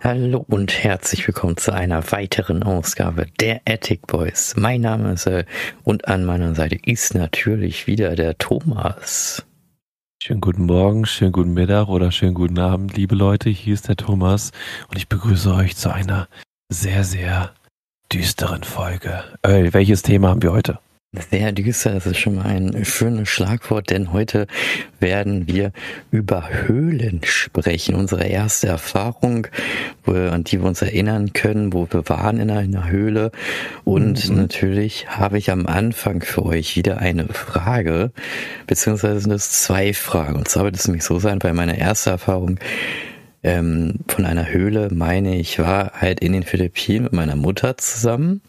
Hallo und herzlich willkommen zu einer weiteren Ausgabe der Attic Boys. Mein Name ist äh, und an meiner Seite ist natürlich wieder der Thomas. Schönen guten Morgen, schönen guten Mittag oder schönen guten Abend, liebe Leute. Hier ist der Thomas und ich begrüße euch zu einer sehr, sehr düsteren Folge. Äh, welches Thema haben wir heute? Sehr düster, das ist schon mal ein schönes Schlagwort, denn heute werden wir über Höhlen sprechen. Unsere erste Erfahrung, an die wir uns erinnern können, wo wir waren in einer Höhle. Und mhm. natürlich habe ich am Anfang für euch wieder eine Frage, beziehungsweise sind es zwei Fragen. Und zwar wird es nämlich so sein, bei meiner ersten Erfahrung ähm, von einer Höhle, meine ich, war halt in den Philippinen mit meiner Mutter zusammen.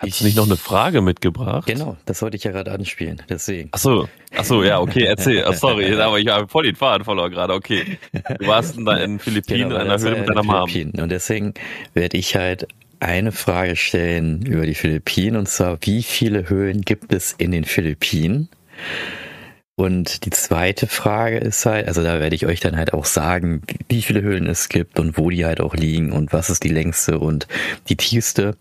Hast du nicht noch eine Frage mitgebracht? Genau, das wollte ich ja gerade anspielen, deswegen. Ach so, ach so, ja, okay, erzähl. Oh, sorry, aber ich habe voll den Faden verloren gerade. Okay, du warst in den Philippinen genau, in einer Höhle mit deiner Mom. Und deswegen werde ich halt eine Frage stellen über die Philippinen und zwar, wie viele Höhlen gibt es in den Philippinen? Und die zweite Frage ist halt, also da werde ich euch dann halt auch sagen, wie viele Höhlen es gibt und wo die halt auch liegen und was ist die längste und die tiefste.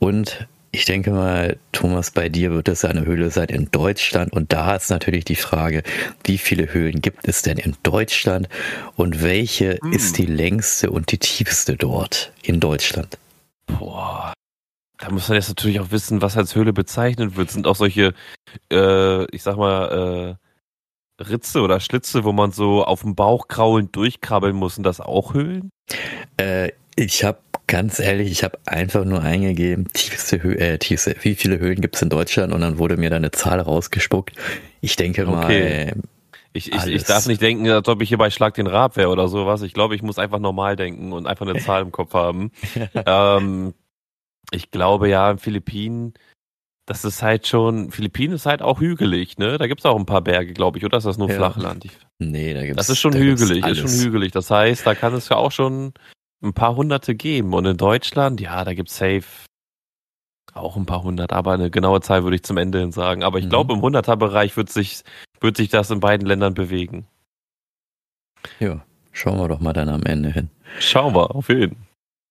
Und ich denke mal, Thomas, bei dir wird es eine Höhle sein in Deutschland. Und da ist natürlich die Frage, wie viele Höhlen gibt es denn in Deutschland und welche hm. ist die längste und die tiefste dort in Deutschland? Boah. Da muss man jetzt natürlich auch wissen, was als Höhle bezeichnet wird. Sind auch solche, äh, ich sag mal, äh, Ritze oder Schlitze, wo man so auf dem Bauch kraulend durchkrabbeln muss. Sind das auch Höhlen? Äh, ich habe Ganz ehrlich, ich habe einfach nur eingegeben, tiefste Höhe, äh, tiefste, wie viele Höhlen gibt es in Deutschland und dann wurde mir da eine Zahl rausgespuckt. Ich denke mal. Okay. Ich, ich, ich darf nicht denken, als ob ich hier bei Schlag den Rab wäre oder sowas. Ich glaube, ich muss einfach normal denken und einfach eine Zahl im Kopf haben. ähm, ich glaube ja, in Philippinen, das ist halt schon, Philippinen ist halt auch hügelig, ne? Da gibt's auch ein paar Berge, glaube ich, oder ist das nur ja. Flachland? Ich, nee, da gibt's Das ist schon hügelig, ist schon hügelig. Das heißt, da kann es ja auch schon ein paar hunderte geben. Und in Deutschland, ja, da gibt's safe auch ein paar hundert, aber eine genaue Zahl würde ich zum Ende hin sagen. Aber ich mhm. glaube, im Hunderter-Bereich wird sich, wird sich das in beiden Ländern bewegen. Ja, schauen wir doch mal dann am Ende hin. Schauen wir, auf jeden Fall.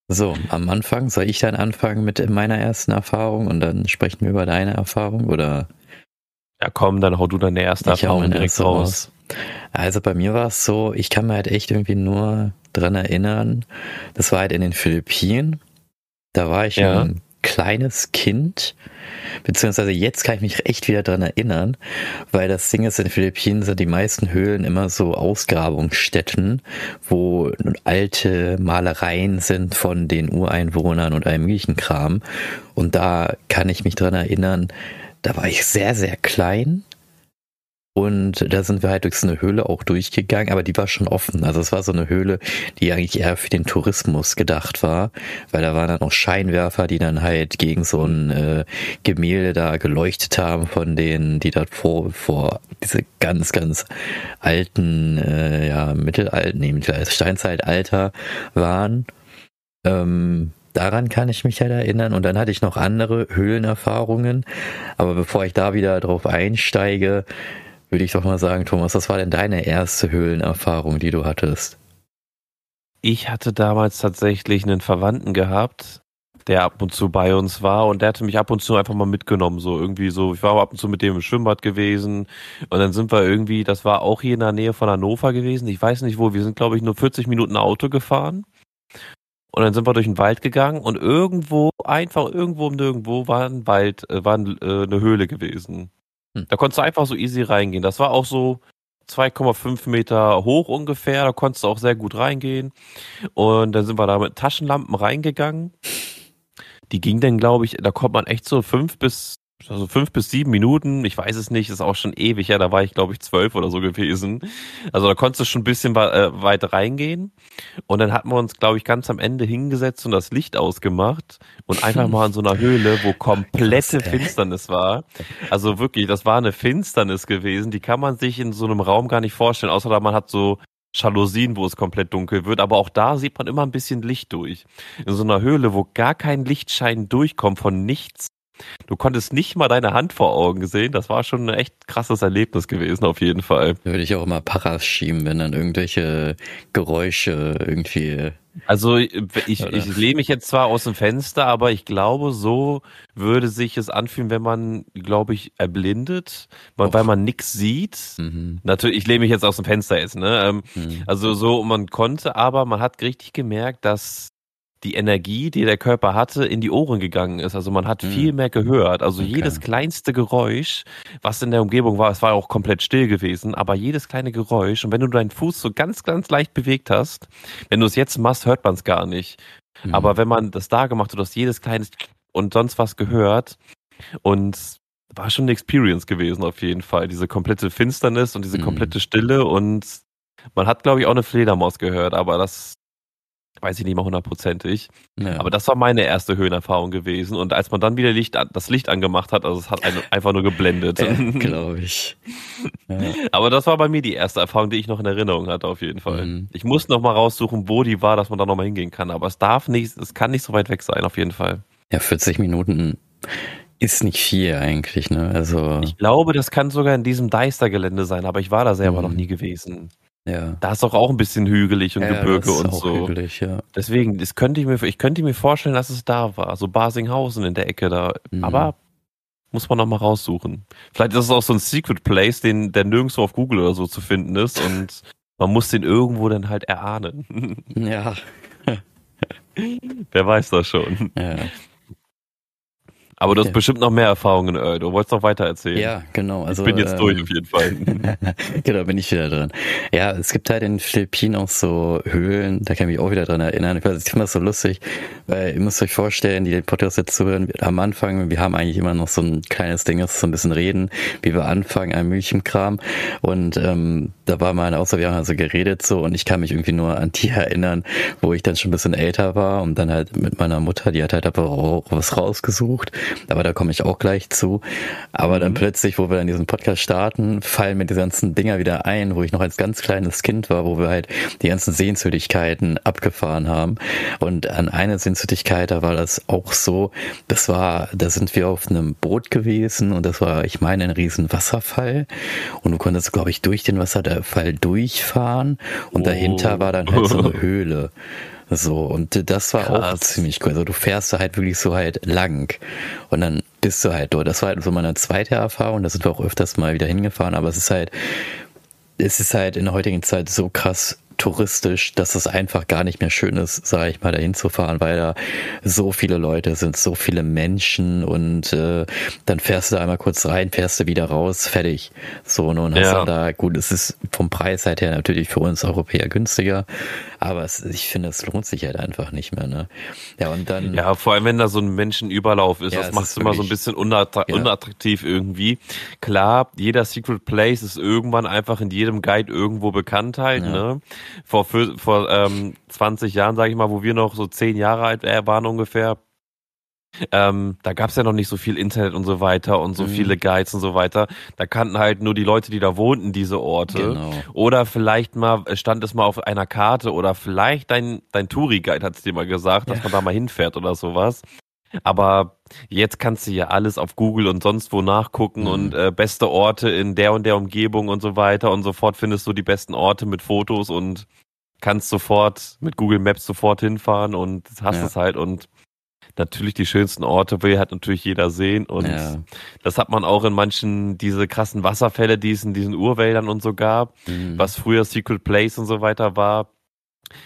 So, am Anfang, soll ich dann anfangen mit meiner ersten Erfahrung und dann sprechen wir über deine Erfahrung oder? Ja, komm, dann hau du deine erste ich Erfahrung direkt raus. raus. Also bei mir war es so, ich kann mir halt echt irgendwie nur dran erinnern. Das war halt in den Philippinen. Da war ich ja. ein kleines Kind. Beziehungsweise jetzt kann ich mich echt wieder dran erinnern, weil das Ding ist, in den Philippinen sind die meisten Höhlen immer so Ausgrabungsstätten, wo alte Malereien sind von den Ureinwohnern und allem möglichen Kram. Und da kann ich mich dran erinnern, da war ich sehr, sehr klein und da sind wir halt durch so eine Höhle auch durchgegangen, aber die war schon offen. Also es war so eine Höhle, die eigentlich eher für den Tourismus gedacht war, weil da waren dann auch Scheinwerfer, die dann halt gegen so ein äh, Gemälde da geleuchtet haben von denen, die dort vor, vor diese ganz, ganz alten, äh, ja, mittelalten, nee, Steinzeitalter waren. Ähm, daran kann ich mich halt erinnern. Und dann hatte ich noch andere Höhlenerfahrungen. Aber bevor ich da wieder drauf einsteige, würde ich doch mal sagen, Thomas, was war denn deine erste Höhlenerfahrung, die du hattest? Ich hatte damals tatsächlich einen Verwandten gehabt, der ab und zu bei uns war und der hatte mich ab und zu einfach mal mitgenommen, so irgendwie so. Ich war ab und zu mit dem im Schwimmbad gewesen und dann sind wir irgendwie, das war auch hier in der Nähe von Hannover gewesen. Ich weiß nicht wo, wir sind glaube ich nur 40 Minuten Auto gefahren. Und dann sind wir durch den Wald gegangen und irgendwo, einfach irgendwo um nirgendwo war ein Wald, äh, war äh, eine Höhle gewesen. Hm. Da konntest du einfach so easy reingehen. Das war auch so 2,5 Meter hoch ungefähr. Da konntest du auch sehr gut reingehen. Und dann sind wir da mit Taschenlampen reingegangen. Die ging dann, glaube ich, da kommt man echt so fünf bis also fünf bis sieben Minuten, ich weiß es nicht, ist auch schon ewig, ja, da war ich glaube ich zwölf oder so gewesen. Also da konntest du schon ein bisschen äh, weit reingehen und dann hatten wir uns glaube ich ganz am Ende hingesetzt und das Licht ausgemacht und einfach mal in so einer Höhle, wo komplette Finsternis war. Also wirklich, das war eine Finsternis gewesen, die kann man sich in so einem Raum gar nicht vorstellen, außer da man hat so Jalousien, wo es komplett dunkel wird, aber auch da sieht man immer ein bisschen Licht durch. In so einer Höhle, wo gar kein Lichtschein durchkommt von nichts, Du konntest nicht mal deine Hand vor Augen sehen. Das war schon ein echt krasses Erlebnis gewesen, auf jeden Fall. Da würde ich auch immer Paras schieben, wenn dann irgendwelche Geräusche irgendwie Also ich, ich, ich lehne mich jetzt zwar aus dem Fenster, aber ich glaube, so würde sich es anfühlen, wenn man, glaube ich, erblindet, weil, weil man nichts sieht. Mhm. Natürlich, ich lehne mich jetzt aus dem Fenster jetzt, ne? Ähm, mhm. Also so, man konnte, aber man hat richtig gemerkt, dass die Energie, die der Körper hatte, in die Ohren gegangen ist. Also man hat mhm. viel mehr gehört. Also okay. jedes kleinste Geräusch, was in der Umgebung war, es war auch komplett still gewesen, aber jedes kleine Geräusch und wenn du deinen Fuß so ganz, ganz leicht bewegt hast, wenn du es jetzt machst, hört man es gar nicht. Mhm. Aber wenn man das da gemacht hat, du hast jedes kleines und sonst was gehört und war schon eine Experience gewesen auf jeden Fall. Diese komplette Finsternis und diese mhm. komplette Stille und man hat, glaube ich, auch eine Fledermaus gehört, aber das weiß ich nicht mal hundertprozentig. Ja. Aber das war meine erste Höhenerfahrung gewesen. Und als man dann wieder Licht, das Licht angemacht hat, also es hat einen einfach nur geblendet. Ja, Glaube ich. Ja. Aber das war bei mir die erste Erfahrung, die ich noch in Erinnerung hatte, auf jeden Fall. Mhm. Ich muss noch mal raussuchen, wo die war, dass man da noch mal hingehen kann. Aber es darf nicht, es kann nicht so weit weg sein, auf jeden Fall. Ja, 40 Minuten ist nicht viel eigentlich, ne? Also. Ich glaube, das kann sogar in diesem Deister-Gelände sein, aber ich war da selber mhm. noch nie gewesen. Ja. Da ist doch auch ein bisschen hügelig und ja, Gebirge und so. Hügelig, ja. Deswegen, das könnte ich mir, ich könnte mir vorstellen, dass es da war. So Basinghausen in der Ecke da. Mhm. Aber muss man noch mal raussuchen. Vielleicht ist es auch so ein Secret Place, den, der nirgendwo auf Google oder so zu finden ist und man muss den irgendwo dann halt erahnen. Ja. Wer weiß das schon. Ja. Aber du hast bestimmt noch mehr Erfahrungen, Earl. Du wolltest noch weiter erzählen. Ja, genau. Also, ich bin jetzt äh, durch auf jeden Fall. genau, bin ich wieder dran. Ja, es gibt halt in Philippinen auch so Höhlen, da kann ich mich auch wieder dran erinnern. Ich, finde das so lustig, weil ihr müsst euch vorstellen, die den Podcast jetzt zuhören, am Anfang, wir haben eigentlich immer noch so ein kleines Ding, das so ein bisschen reden, wie wir anfangen, ein Milchkram. Und ähm, da war mal auch so, wir haben also geredet so und ich kann mich irgendwie nur an die erinnern, wo ich dann schon ein bisschen älter war und dann halt mit meiner Mutter, die hat halt aber auch was rausgesucht aber da komme ich auch gleich zu. Aber mhm. dann plötzlich, wo wir dann diesen Podcast starten, fallen mir die ganzen Dinger wieder ein, wo ich noch als ganz kleines Kind war, wo wir halt die ganzen Sehenswürdigkeiten abgefahren haben. Und an einer Sehenswürdigkeit, da war das auch so, das war, da sind wir auf einem Boot gewesen und das war, ich meine, ein riesen Wasserfall. Und du konntest, glaube ich, durch den Wasserfall durchfahren und oh. dahinter war dann halt so eine Höhle. So, und das war Krass. auch ziemlich cool. Also du fährst da halt wirklich so halt lang und dann bist du halt dort. Das war halt so meine zweite Erfahrung, da sind wir auch öfters mal wieder hingefahren, aber es ist halt, es ist halt in der heutigen Zeit so krass touristisch, dass es einfach gar nicht mehr schön ist, sage ich mal, dahin zu fahren, weil da so viele Leute sind, so viele Menschen und äh, dann fährst du da einmal kurz rein, fährst du wieder raus, fertig. So, ne, und hast ja. dann da, gut, es ist vom Preis halt her natürlich für uns Europäer günstiger, aber es, ich finde, es lohnt sich halt einfach nicht mehr, ne? Ja, und dann. Ja, vor allem, wenn da so ein Menschenüberlauf ist, ja, das macht es immer so ein bisschen unattra ja. unattraktiv irgendwie. Klar, jeder Secret Place ist irgendwann einfach in jedem Guide irgendwo bekannt halt, ne? Vor, vor ähm, 20 Jahren, sage ich mal, wo wir noch so 10 Jahre alt waren ungefähr, ähm, da gab's ja noch nicht so viel Internet und so weiter und so mhm. viele Guides und so weiter. Da kannten halt nur die Leute, die da wohnten, diese Orte. Genau. Oder vielleicht mal stand es mal auf einer Karte oder vielleicht dein, dein Touri-Guide hat es dir mal gesagt, dass ja. man da mal hinfährt oder sowas. Aber jetzt kannst du ja alles auf Google und sonst wo nachgucken mhm. und äh, beste Orte in der und der Umgebung und so weiter und sofort findest du die besten Orte mit Fotos und kannst sofort mit Google Maps sofort hinfahren und hast ja. es halt und natürlich die schönsten Orte will halt natürlich jeder sehen und ja. das hat man auch in manchen diese krassen Wasserfälle, die es in diesen Urwäldern und so gab, mhm. was früher Secret Place und so weiter war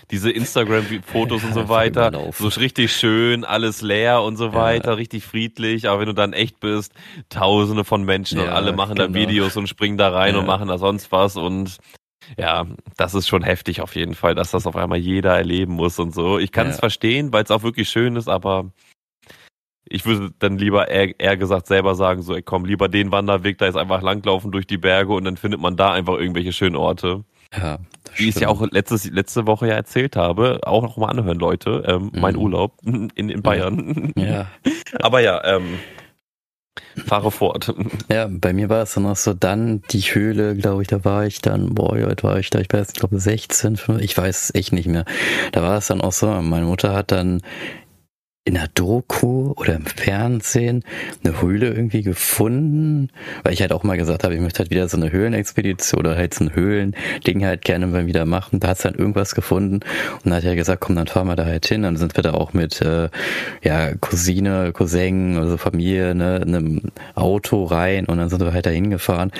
diese Instagram-Fotos ja, und so weiter, so richtig schön, alles leer und so weiter, ja. richtig friedlich. Aber wenn du dann echt bist, Tausende von Menschen ja, und alle machen genau. da Videos und springen da rein und machen da sonst was und ja, das ist schon heftig auf jeden Fall, dass das auf einmal jeder erleben muss und so. Ich kann es verstehen, weil es auch wirklich schön ist, aber ich würde dann lieber eher, eher gesagt selber sagen, so, ey, komm, lieber den Wanderweg, da ist einfach langlaufen durch die Berge und dann findet man da einfach irgendwelche schönen Orte. Ja, Wie ich es ja auch letztes, letzte Woche ja erzählt habe, auch noch mal anhören, Leute. Ähm, mhm. Mein Urlaub in, in Bayern. Ja. Aber ja, ähm, fahre fort. Ja, bei mir war es dann auch so, dann die Höhle, glaube ich, da war ich dann, boah, alt war ich da? Ich weiß, ich glaube 16, 15, ich weiß echt nicht mehr. Da war es dann auch so, meine Mutter hat dann in der Doku oder im Fernsehen eine Höhle irgendwie gefunden, weil ich halt auch mal gesagt habe, ich möchte halt wieder so eine Höhlenexpedition oder halt so ein Höhlending halt gerne mal wieder machen. Da hat es dann irgendwas gefunden und dann hat er gesagt, komm, dann fahren wir da halt hin. Dann sind wir da auch mit äh, ja Cousine, Cousin, also Familie, ne, in einem Auto rein und dann sind wir halt da hingefahren.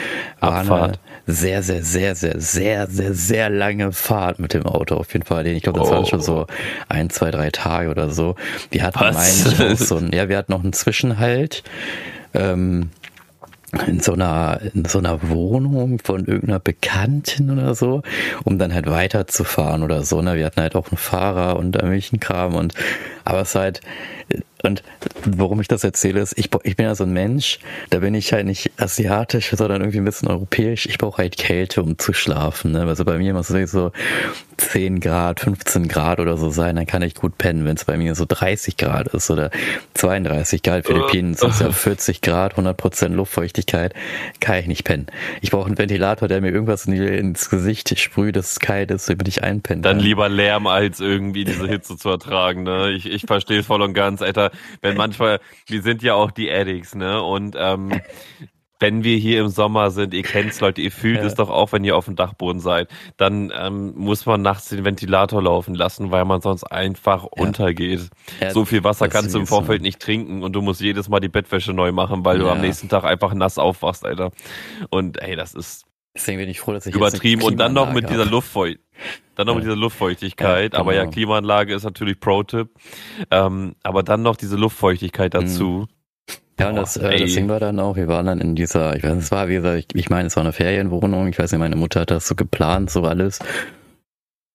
War eine sehr, sehr, sehr, sehr, sehr, sehr, sehr lange Fahrt mit dem Auto auf jeden Fall. Ich glaube, das oh. waren schon so ein, zwei, drei Tage oder so. Wir hatten eigentlich auch so ein, ja, wir hatten noch einen Zwischenhalt. Ähm, in so einer in so einer Wohnung von irgendeiner Bekannten oder so, um dann halt weiterzufahren oder so. Ne? Wir hatten halt auch einen Fahrer und irgendwelchen Kram und aber es ist halt und warum ich das erzähle, ist, ich, ich bin ja so ein Mensch, da bin ich halt nicht asiatisch, sondern irgendwie ein bisschen europäisch. Ich brauche halt Kälte, um zu schlafen. Ne? Also bei mir muss es so 10 Grad, 15 Grad oder so sein, dann kann ich gut pennen. Wenn es bei mir so 30 Grad ist oder 32 Grad, Philippinen sind es ja 40 Grad, 100 Prozent Luftfeuchtigkeit, kann ich nicht pennen. Ich brauche einen Ventilator, der mir irgendwas ins Gesicht sprüht, dass es kalt ist, damit ich einpennen Dann lieber Lärm, als irgendwie diese Hitze zu ertragen. Ne? Ich, ich verstehe es voll und ganz, Alter wenn manchmal, wir sind ja auch die Addicts, ne? Und ähm, wenn wir hier im Sommer sind, ihr kennt's Leute, ihr fühlt ja. es doch auch, wenn ihr auf dem Dachboden seid, dann ähm, muss man nachts den Ventilator laufen lassen, weil man sonst einfach ja. untergeht. Ja, so viel Wasser kannst du im Vorfeld so. nicht trinken und du musst jedes Mal die Bettwäsche neu machen, weil du am nächsten Tag einfach nass aufwachst, Alter. Und ey, das ist Deswegen bin ich froh, dass ich übertrieben und dann noch mit dieser Luftfeuchtigkeit. Dann noch mit dieser Luftfeuchtigkeit, aber ja, genau. Klimaanlage ist natürlich Pro-Tipp. Ähm, aber dann noch diese Luftfeuchtigkeit dazu. Mhm. Ja, und das, äh, das Ding war dann auch, wir waren dann in dieser, ich weiß nicht, es war, wie gesagt, ich, ich meine, es war eine Ferienwohnung, ich weiß nicht, meine Mutter hat das so geplant, so alles.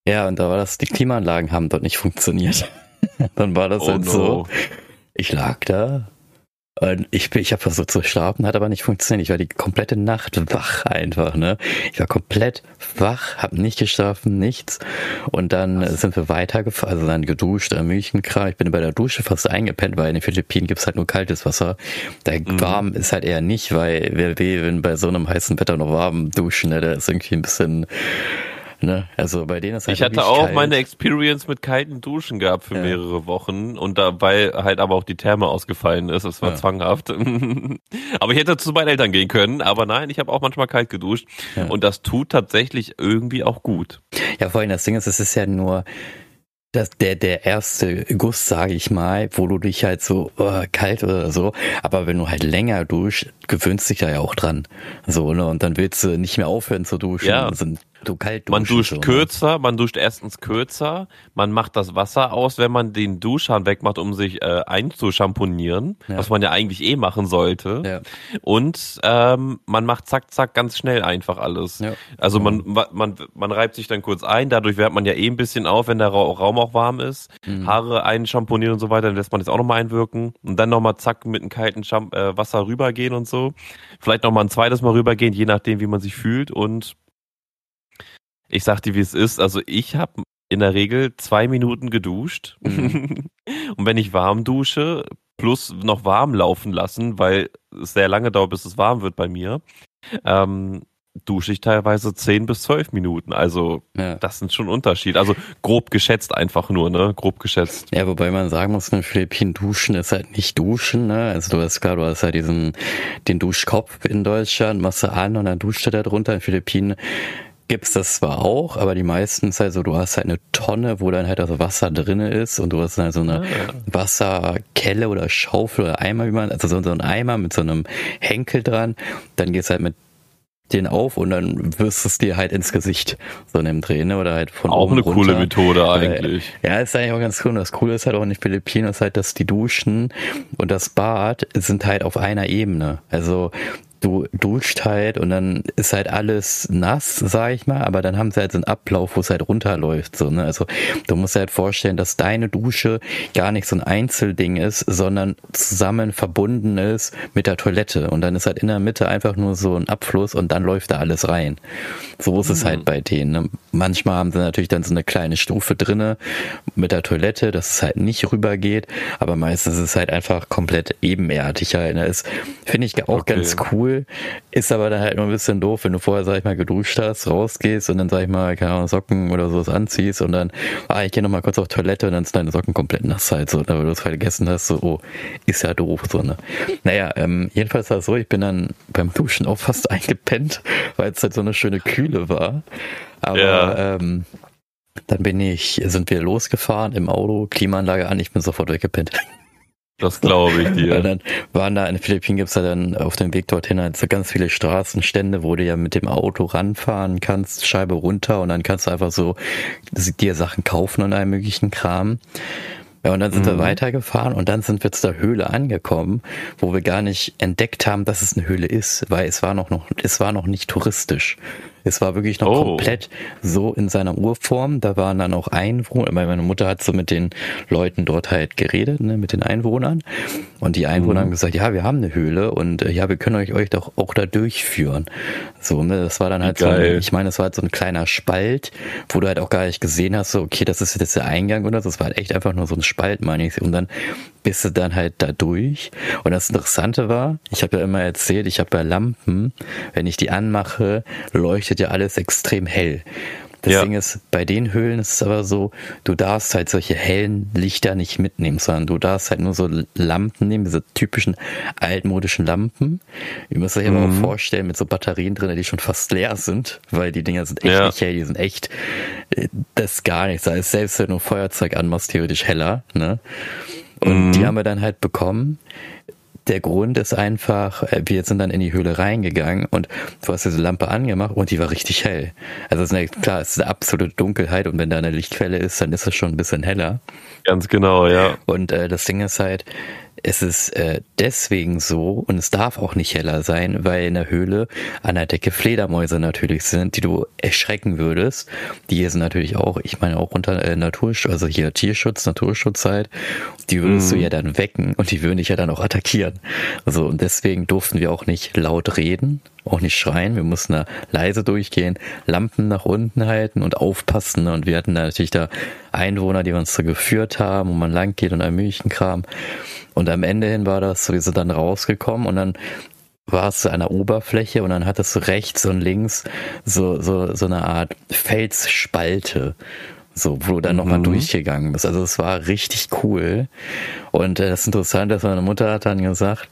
Ja, und da war das, die Klimaanlagen haben dort nicht funktioniert. dann war das oh halt no. so, ich lag da, und ich, ich habe versucht zu schlafen, hat aber nicht funktioniert. Ich war die komplette Nacht wach einfach, ne? Ich war komplett wach, habe nicht geschlafen, nichts. Und dann Was? sind wir weitergefahren, also dann geduscht, am Milchenkram. Ich bin bei der Dusche fast eingepennt, weil in den Philippinen gibt's halt nur kaltes Wasser. Da mhm. warm ist halt eher nicht, weil wer will, wenn bei so einem heißen Wetter noch warm duschen, ne? Da ist irgendwie ein bisschen Ne? Also bei denen ist halt Ich hatte auch kalt. meine Experience mit kalten Duschen gehabt für ja. mehrere Wochen und dabei halt aber auch die Therme ausgefallen ist. Es war ja. zwanghaft. aber ich hätte zu meinen Eltern gehen können. Aber nein, ich habe auch manchmal kalt geduscht ja. und das tut tatsächlich irgendwie auch gut. Ja, vor allem das Ding ist, es ist ja nur das, der, der erste Guss, sage ich mal, wo du dich halt so oh, kalt oder so, aber wenn du halt länger duschst, gewöhnst dich da ja auch dran. So, ne? Und dann willst du nicht mehr aufhören zu duschen. Ja. Sind du kalt Man duscht so, ne? kürzer, man duscht erstens kürzer, man macht das Wasser aus, wenn man den Duschhahn wegmacht, um sich äh, einzuschamponieren, ja. was man ja eigentlich eh machen sollte. Ja. Und ähm, man macht zack, zack ganz schnell einfach alles. Ja. Also man, man, man reibt sich dann kurz ein, dadurch wärmt man ja eh ein bisschen auf, wenn der Raum auch warm ist. Mhm. Haare einschamponieren und so weiter, dann lässt man das auch nochmal einwirken. Und dann nochmal zack mit einem kalten Scham äh, Wasser rübergehen und so. Vielleicht nochmal ein zweites Mal rübergehen, je nachdem, wie man sich fühlt. Und ich sag dir, wie es ist. Also ich habe in der Regel zwei Minuten geduscht. Mhm. und wenn ich warm dusche, plus noch warm laufen lassen, weil es sehr lange dauert, bis es warm wird bei mir, ähm, dusche ich teilweise zehn bis zwölf Minuten. Also ja. das sind schon Unterschied. Also grob geschätzt einfach nur, ne? Grob geschätzt. Ja, wobei man sagen muss, in Philippinen duschen ist halt nicht duschen, ne? Also du hast klar, du hast halt diesen den Duschkopf in Deutschland, machst du an und dann duscht du da drunter. In Philippinen gibt's das zwar auch, aber die meisten ist halt so, du hast halt eine Tonne, wo dann halt also Wasser drinne ist und du hast halt so eine ah. Wasserkelle oder Schaufel oder Eimer, wie man, also so ein Eimer mit so einem Henkel dran, dann geht's halt mit den auf und dann wirst du es dir halt ins Gesicht so in dem Dreh, ne? Oder halt von auch oben eine runter. coole Methode eigentlich. Ja, ist eigentlich auch ganz cool. Und das Coole ist halt auch in den Philippinen, ist halt, dass die Duschen und das Bad sind halt auf einer Ebene. Also du duscht halt und dann ist halt alles nass, sag ich mal, aber dann haben sie halt so einen Ablauf, wo es halt runterläuft, so, ne? Also, du musst dir halt vorstellen, dass deine Dusche gar nicht so ein Einzelding ist, sondern zusammen verbunden ist mit der Toilette und dann ist halt in der Mitte einfach nur so ein Abfluss und dann läuft da alles rein. So ist mhm. es halt bei denen. Ne? Manchmal haben sie natürlich dann so eine kleine Stufe drinne mit der Toilette, dass es halt nicht rübergeht, aber meistens ist es halt einfach komplett ebenerdig halt. Ne? Ist, finde ich auch okay. ganz cool cool. Ist aber dann halt nur ein bisschen doof, wenn du vorher, sag ich mal, geduscht hast, rausgehst und dann, sag ich mal, keine Ahnung, Socken oder sowas anziehst und dann, ah, ich gehe nochmal kurz auf Toilette und dann sind deine Socken komplett nass halt so, weil du es vergessen hast, so, oh, ist ja doof, so, ne. Naja, ähm, jedenfalls war es so, ich bin dann beim Duschen auch fast eingepennt, weil es halt so eine schöne Kühle war. Aber, ja. ähm, dann bin ich, sind wir losgefahren im Auto, Klimaanlage an, ich bin sofort weggepennt. Das glaube ich dir. Und dann waren da in den Philippinen gibt's ja dann auf dem Weg dorthin halt so ganz viele Straßenstände, wo du ja mit dem Auto ranfahren kannst, Scheibe runter und dann kannst du einfach so dir Sachen kaufen und einen möglichen Kram. Ja, und dann sind mhm. wir weitergefahren und dann sind wir zu der Höhle angekommen, wo wir gar nicht entdeckt haben, dass es eine Höhle ist, weil es war noch, noch es war noch nicht touristisch. Es war wirklich noch oh. komplett so in seiner Urform. Da waren dann auch Einwohner, weil meine Mutter hat so mit den Leuten dort halt geredet, ne, mit den Einwohnern. Und die Einwohner mhm. haben gesagt, ja, wir haben eine Höhle und äh, ja, wir können euch, euch doch auch da durchführen. So, ne, das war dann halt Geil. so, ich meine, das war halt so ein kleiner Spalt, wo du halt auch gar nicht gesehen hast, so, okay, das ist jetzt der Eingang oder so. Das war halt echt einfach nur so ein Spalt, meine ich. Und dann bist du dann halt da durch. Und das Interessante war, ich habe ja immer erzählt, ich habe ja Lampen, wenn ich die anmache, leuchtet ja alles extrem hell. Das ja. Ding ist, bei den Höhlen ist es aber so, du darfst halt solche hellen Lichter nicht mitnehmen, sondern du darfst halt nur so Lampen nehmen, diese typischen altmodischen Lampen. Ihr müsst euch mhm. aber auch vorstellen, mit so Batterien drin, die schon fast leer sind, weil die Dinger sind echt ja. nicht hell, die sind echt, äh, das ist gar nichts. Also selbst wenn du ein Feuerzeug anmachst, theoretisch heller, ne? Und mhm. die haben wir dann halt bekommen. Der Grund ist einfach, äh, wir sind dann in die Höhle reingegangen und du hast diese Lampe angemacht und die war richtig hell. Also es ist eine, klar, es ist eine absolute Dunkelheit und wenn da eine Lichtquelle ist, dann ist es schon ein bisschen heller. Ganz genau, ja. Und äh, das Ding ist halt, es ist äh, deswegen so und es darf auch nicht heller sein, weil in der Höhle an der Decke Fledermäuse natürlich sind, die du erschrecken würdest. Die hier sind natürlich auch, ich meine auch unter äh, Naturschutz, also hier Tierschutz, Naturschutz halt. Die würdest mm. du mhm. ja dann wecken und die würden dich ja dann auch attackieren. Also und deswegen durften wir auch nicht laut reden, auch nicht schreien. Wir mussten da leise durchgehen, Lampen nach unten halten und aufpassen. Und wir hatten da natürlich da Einwohner, die uns so geführt haben, wo man lang geht und ein Milchenkram. Und am Ende hin war das so, wir sind dann rausgekommen und dann war es zu einer Oberfläche und dann hattest du rechts und links so, so, so eine Art Felsspalte. So, wo du dann mhm. nochmal durchgegangen bist. Also es war richtig cool. Und äh, das Interessante ist, meine Mutter hat dann gesagt,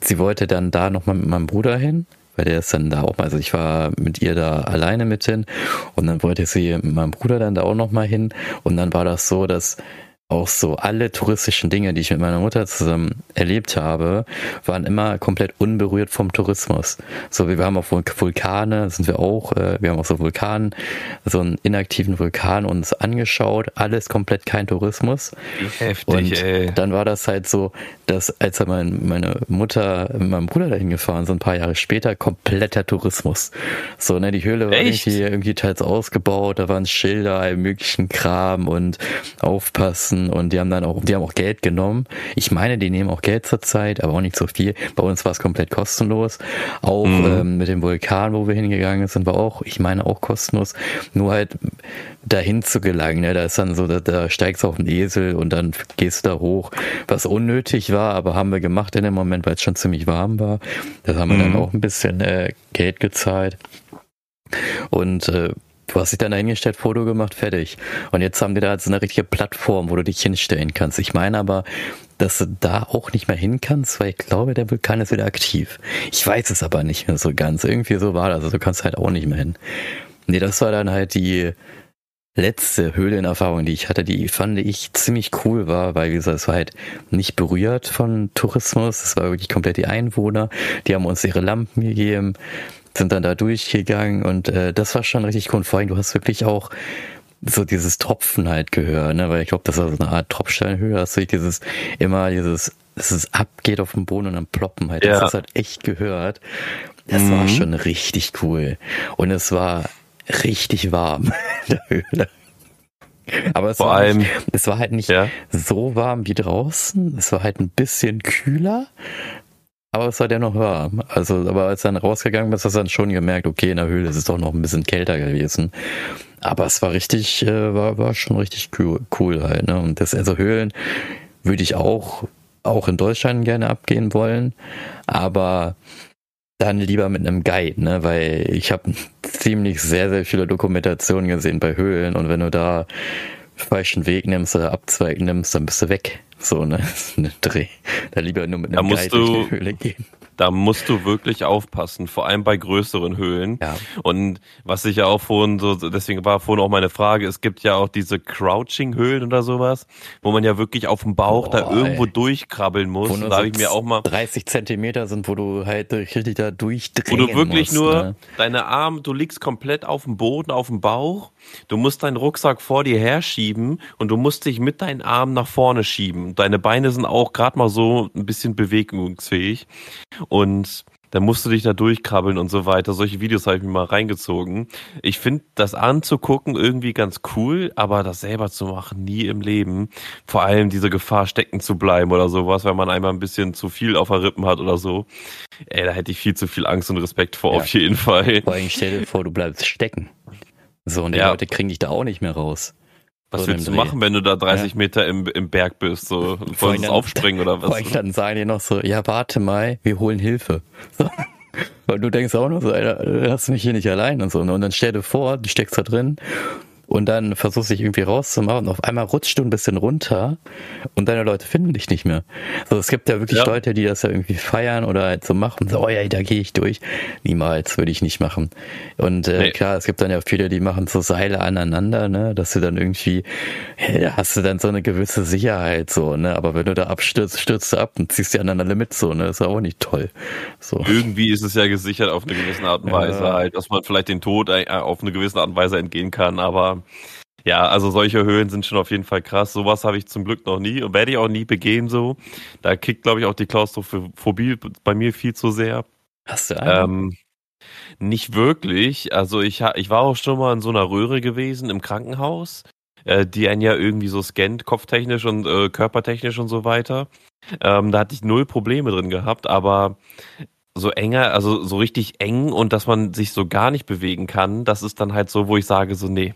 sie wollte dann da nochmal mit meinem Bruder hin, weil der ist dann da auch mal, also ich war mit ihr da alleine mit hin und dann wollte sie mit meinem Bruder dann da auch nochmal hin und dann war das so, dass auch so alle touristischen Dinge, die ich mit meiner Mutter zusammen erlebt habe, waren immer komplett unberührt vom Tourismus. So, wir haben auch Vulkane, sind wir auch, äh, wir haben auch so Vulkan, so einen inaktiven Vulkan uns angeschaut, alles komplett kein Tourismus. Heftig, Und ey. dann war das halt so, dass als mein, meine Mutter mit meinem Bruder dahin gefahren sind, ein paar Jahre später, kompletter Tourismus. So, ne, die Höhle war Echt? irgendwie, irgendwie teils ausgebaut, da waren Schilder, all möglichen Kram und aufpassen lassen und die haben dann auch, die haben auch Geld genommen. Ich meine, die nehmen auch Geld zur Zeit, aber auch nicht so viel. Bei uns war es komplett kostenlos. Auch mhm. ähm, mit dem Vulkan, wo wir hingegangen sind, war auch, ich meine, auch kostenlos. Nur halt dahin zu gelangen, ne? da ist dann so, da, da steigst du auf den Esel und dann gehst du da hoch, was unnötig war, aber haben wir gemacht in dem Moment, weil es schon ziemlich warm war. Da haben wir mhm. dann auch ein bisschen äh, Geld gezahlt. Und äh, Du hast dich dann dahingestellt, Foto gemacht, fertig. Und jetzt haben die da so eine richtige Plattform, wo du dich hinstellen kannst. Ich meine aber, dass du da auch nicht mehr hin kannst, weil ich glaube, der Vulkan ist wieder aktiv. Ich weiß es aber nicht mehr so ganz. Irgendwie so war das. Also du kannst halt auch nicht mehr hin. Nee, das war dann halt die letzte Höhlenerfahrung, die ich hatte, die fand ich ziemlich cool war, weil wie gesagt, es war halt nicht berührt von Tourismus. Es war wirklich komplett die Einwohner. Die haben uns ihre Lampen gegeben sind dann da durchgegangen und äh, das war schon richtig cool. Und vor allem, du hast wirklich auch so dieses Tropfen halt gehört, ne? Weil ich glaube, das war so eine Art Tropfsteinhöhe, hast du dieses immer dieses, dass es abgeht auf dem Boden und dann ploppen halt. Ja. Das hast halt echt gehört. Das mhm. war schon richtig cool. Und es war richtig warm in der Höhle. Aber es, Vor war, allem, nicht, es war halt nicht ja. so warm wie draußen. Es war halt ein bisschen kühler. Aber es war dennoch warm. Also, aber als dann rausgegangen bist, hast du dann schon gemerkt, okay, in der Höhle ist es doch noch ein bisschen kälter gewesen. Aber es war richtig, äh, war, war schon richtig cool, cool halt, ne? Und das, also Höhlen würde ich auch, auch in Deutschland gerne abgehen wollen. Aber dann lieber mit einem Guide, ne? Weil ich habe ziemlich sehr, sehr viele Dokumentationen gesehen bei Höhlen und wenn du da falschen Weg nimmst oder Abzweig nimmst, dann bist du weg. So, ne? ne Dreh. Da lieber nur mit einem Guide durch die Höhle gehen. Da musst du wirklich aufpassen, vor allem bei größeren Höhlen. Ja. Und was ich ja auch vorhin so, deswegen war vorhin auch meine Frage, es gibt ja auch diese Crouching-Höhlen oder sowas, wo man ja wirklich auf dem Bauch Boah, da irgendwo ey. durchkrabbeln muss. Wo da so habe ich mir auch mal 30 Zentimeter sind, wo du halt richtig da durchdrehen Wo du wirklich musst, nur ne? deine Arme, du liegst komplett auf dem Boden, auf dem Bauch. Du musst deinen Rucksack vor dir herschieben und du musst dich mit deinen Armen nach vorne schieben. Deine Beine sind auch gerade mal so ein bisschen bewegungsfähig. Und dann musst du dich da durchkrabbeln und so weiter. Solche Videos habe ich mir mal reingezogen. Ich finde das anzugucken irgendwie ganz cool, aber das selber zu machen, nie im Leben. Vor allem diese Gefahr stecken zu bleiben oder sowas, wenn man einmal ein bisschen zu viel auf der Rippen hat oder so. Ey, da hätte ich viel zu viel Angst und Respekt vor, ja. auf jeden Fall. Vor allem stell dir vor, du bleibst stecken. So, und die ja. Leute kriegen dich da auch nicht mehr raus. Was so willst du machen, wenn du da 30 ja. Meter im, im Berg bist? So, wolltest du aufspringen oder was? Vor dann sagen die noch so, ja, warte mal, wir holen Hilfe. So. Weil du denkst auch nur so, ey, du mich hier nicht allein und so. Und dann stell dir vor, du steckst da drin und dann versuchst dich irgendwie rauszumachen und auf einmal rutscht du ein bisschen runter und deine Leute finden dich nicht mehr. Also es gibt ja wirklich ja. Leute, die das ja irgendwie feiern oder halt so machen, so, oh ja, da gehe ich durch. Niemals würde ich nicht machen. Und äh, nee. klar, es gibt dann ja viele, die machen so Seile aneinander, ne, dass du dann irgendwie, ja, hast du dann so eine gewisse Sicherheit, so, ne, aber wenn du da abstürzt, stürzt du ab und ziehst die anderen alle mit, so, ne, ist auch nicht toll. So. Irgendwie ist es ja gesichert auf eine gewisse Art und Weise ja. halt, dass man vielleicht den Tod äh, auf eine gewisse Art und Weise entgehen kann, aber ja, also solche Höhen sind schon auf jeden Fall krass. Sowas habe ich zum Glück noch nie und werde ich auch nie begehen so. Da kickt, glaube ich, auch die Klaustrophobie bei mir viel zu sehr. Hast du einen? Ähm, nicht wirklich. Also ich, ich war auch schon mal in so einer Röhre gewesen im Krankenhaus, äh, die einen ja irgendwie so scannt, kopftechnisch und äh, körpertechnisch und so weiter. Ähm, da hatte ich null Probleme drin gehabt, aber so enger, also so richtig eng und dass man sich so gar nicht bewegen kann, das ist dann halt so, wo ich sage so, nee,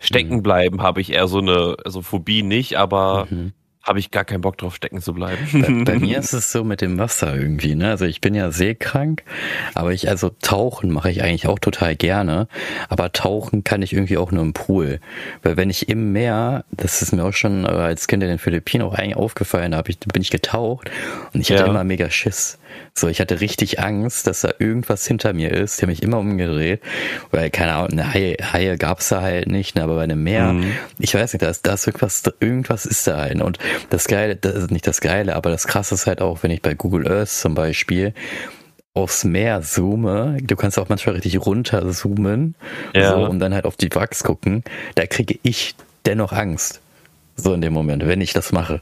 stecken mhm. bleiben habe ich eher so eine, also Phobie nicht, aber mhm habe ich gar keinen Bock drauf, stecken zu bleiben. Bei, bei, mir ist es so mit dem Wasser irgendwie, ne? Also ich bin ja seekrank, aber ich, also tauchen mache ich eigentlich auch total gerne. Aber tauchen kann ich irgendwie auch nur im Pool. Weil wenn ich im Meer, das ist mir auch schon als Kind in den Philippinen auch eigentlich aufgefallen, da ich, bin ich getaucht und ich hatte ja. immer mega Schiss. So, ich hatte richtig Angst, dass da irgendwas hinter mir ist. Ich habe mich immer umgedreht, weil, keine Ahnung, eine Haie, Haie gab's da halt nicht, ne, aber bei einem Meer, mhm. ich weiß nicht, da ist, da ist irgendwas, irgendwas ist da halt. Und das Geile, das ist nicht das Geile, aber das Krasse ist halt auch, wenn ich bei Google Earth zum Beispiel aufs Meer zoome, du kannst auch manchmal richtig runter zoomen, ja. so, und dann halt auf die Wachs gucken, da kriege ich dennoch Angst. So in dem Moment, wenn ich das mache.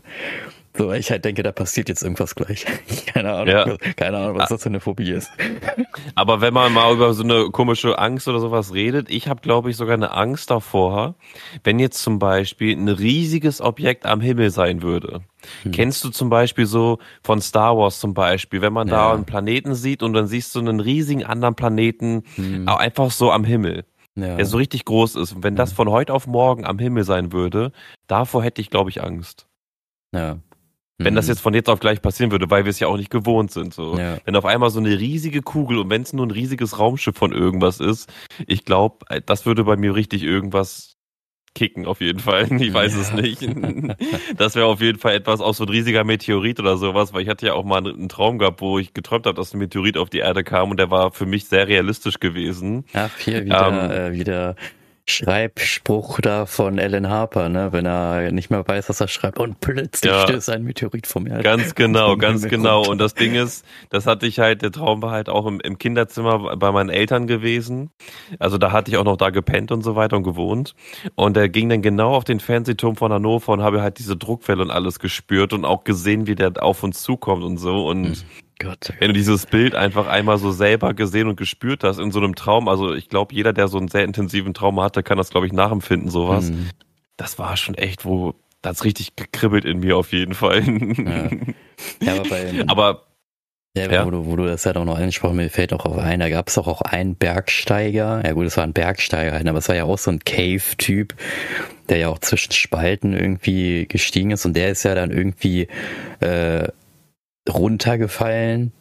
So, weil ich halt denke, da passiert jetzt irgendwas gleich. keine Ahnung, ja. keine Ahnung, was das für eine Phobie ist. Aber wenn man mal über so eine komische Angst oder sowas redet, ich habe, glaube ich, sogar eine Angst davor, wenn jetzt zum Beispiel ein riesiges Objekt am Himmel sein würde. Hm. Kennst du zum Beispiel so von Star Wars zum Beispiel, wenn man ja. da einen Planeten sieht und dann siehst du einen riesigen anderen Planeten hm. einfach so am Himmel. Ja. Der so richtig groß ist. Und wenn das hm. von heute auf morgen am Himmel sein würde, davor hätte ich, glaube ich, Angst. Ja, wenn das mhm. jetzt von jetzt auf gleich passieren würde, weil wir es ja auch nicht gewohnt sind. So. Ja. Wenn auf einmal so eine riesige Kugel und wenn es nur ein riesiges Raumschiff von irgendwas ist, ich glaube, äh, das würde bei mir richtig irgendwas kicken, auf jeden Fall. Ich weiß ja. es nicht. Das wäre auf jeden Fall etwas, auch so ein riesiger Meteorit oder sowas, weil ich hatte ja auch mal einen Traum gehabt, wo ich geträumt habe, dass ein Meteorit auf die Erde kam und der war für mich sehr realistisch gewesen. Ach, hier wieder, ähm, äh, wieder Schreibspruch da von Alan Harper, ne, wenn er nicht mehr weiß, was er schreibt und plötzlich ja, stößt ein Meteorit vor mir. Ganz genau, ganz genau. Und das Ding ist, das hatte ich halt, der Traum war halt auch im, im, Kinderzimmer bei meinen Eltern gewesen. Also da hatte ich auch noch da gepennt und so weiter und gewohnt. Und er ging dann genau auf den Fernsehturm von Hannover und habe halt diese Druckwelle und alles gespürt und auch gesehen, wie der auf uns zukommt und so. Und mhm. Gott. Wenn du dieses Bild einfach einmal so selber gesehen und gespürt hast in so einem Traum, also ich glaube, jeder, der so einen sehr intensiven Traum hatte, kann das, glaube ich, nachempfinden, sowas. Mhm. Das war schon echt, wo das richtig gekribbelt in mir auf jeden Fall. Ja, ja aber bei. aber ja, ja. Wo, du, wo du das halt auch noch angesprochen mir fällt auch auf ein, da gab es auch, auch einen Bergsteiger, ja gut, es war ein Bergsteiger, aber es war ja auch so ein Cave-Typ, der ja auch zwischen Spalten irgendwie gestiegen ist und der ist ja dann irgendwie äh, runtergefallen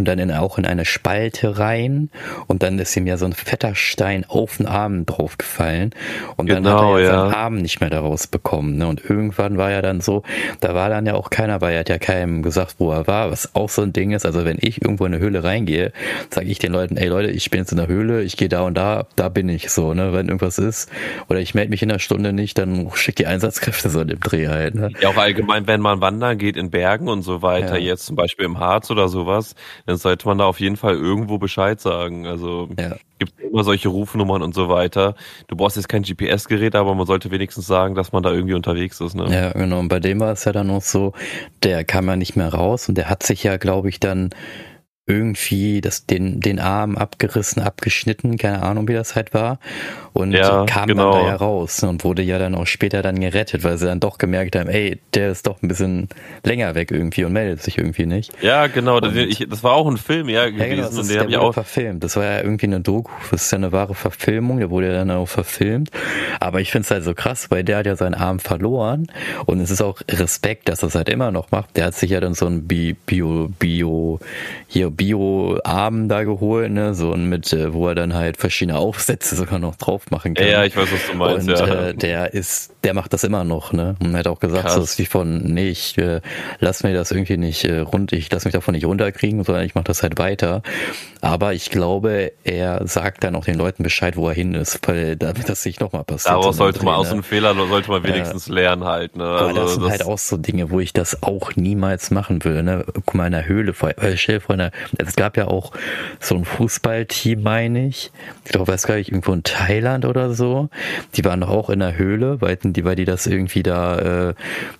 und dann in, auch in eine Spalte rein und dann ist ihm ja so ein fetter Stein auf den Arm draufgefallen und genau, dann hat er ja, ja seinen Arm nicht mehr daraus bekommen. Ne? Und irgendwann war ja dann so, da war dann ja auch keiner, weil er hat ja keinem gesagt, wo er war, was auch so ein Ding ist. Also wenn ich irgendwo in eine Höhle reingehe, sage ich den Leuten, ey Leute, ich bin jetzt in der Höhle, ich gehe da und da, da bin ich so, ne? Wenn irgendwas ist oder ich melde mich in einer Stunde nicht, dann schick die Einsatzkräfte so in dem Dreh halt. Ne? Ja, auch allgemein, wenn man wandern geht in Bergen und so weiter, ja. jetzt zum Beispiel im Harz oder sowas, dann sollte man da auf jeden Fall irgendwo Bescheid sagen. Also ja. gibt immer solche Rufnummern und so weiter. Du brauchst jetzt kein GPS-Gerät, aber man sollte wenigstens sagen, dass man da irgendwie unterwegs ist. Ne? Ja, genau. Und bei dem war es ja dann noch so, der kam ja nicht mehr raus und der hat sich ja, glaube ich, dann irgendwie das, den, den Arm abgerissen, abgeschnitten, keine Ahnung, wie das halt war. Und ja, kam genau. dann da ja raus und wurde ja dann auch später dann gerettet, weil sie dann doch gemerkt haben, ey, der ist doch ein bisschen länger weg irgendwie und meldet sich irgendwie nicht. Ja, genau, und, ich, das war auch ein Film, ja, gewesen. Ja, genau, das ist, der wurde auch verfilmt. Das war ja irgendwie eine Doku, das ist ja eine wahre Verfilmung, der wurde ja dann auch verfilmt. Aber ich finde es halt so krass, weil der hat ja seinen Arm verloren und es ist auch Respekt, dass er es halt immer noch macht. Der hat sich ja dann so ein Bio, Bio, hier Bio-Arm da geholt, ne, so und mit, äh, wo er dann halt verschiedene Aufsätze sogar noch drauf machen kann. Ja, ich weiß, was du meinst, und, ja. Äh, der ist, der macht das immer noch, ne, und hat auch gesagt, Krass. so ist wie von, nee, ich äh, lass mir das irgendwie nicht äh, rund, ich lass mich davon nicht runterkriegen, sondern ich mach das halt weiter. Aber ich glaube, er sagt dann auch den Leuten Bescheid, wo er hin ist, weil damit das nicht nochmal passiert. Daraus sollte man, aus ne? einem Fehler sollte man wenigstens ja. lernen halt, ne. Also, das sind das halt auch so Dinge, wo ich das auch niemals machen würde, ne. Guck mal in der Höhle, äh, stell vor, es gab ja auch so ein Fußballteam, meine ich. Ich glaube, weiß gar nicht, irgendwo in Thailand oder so. Die waren doch auch in der Höhle, weil die, weil die das irgendwie da äh,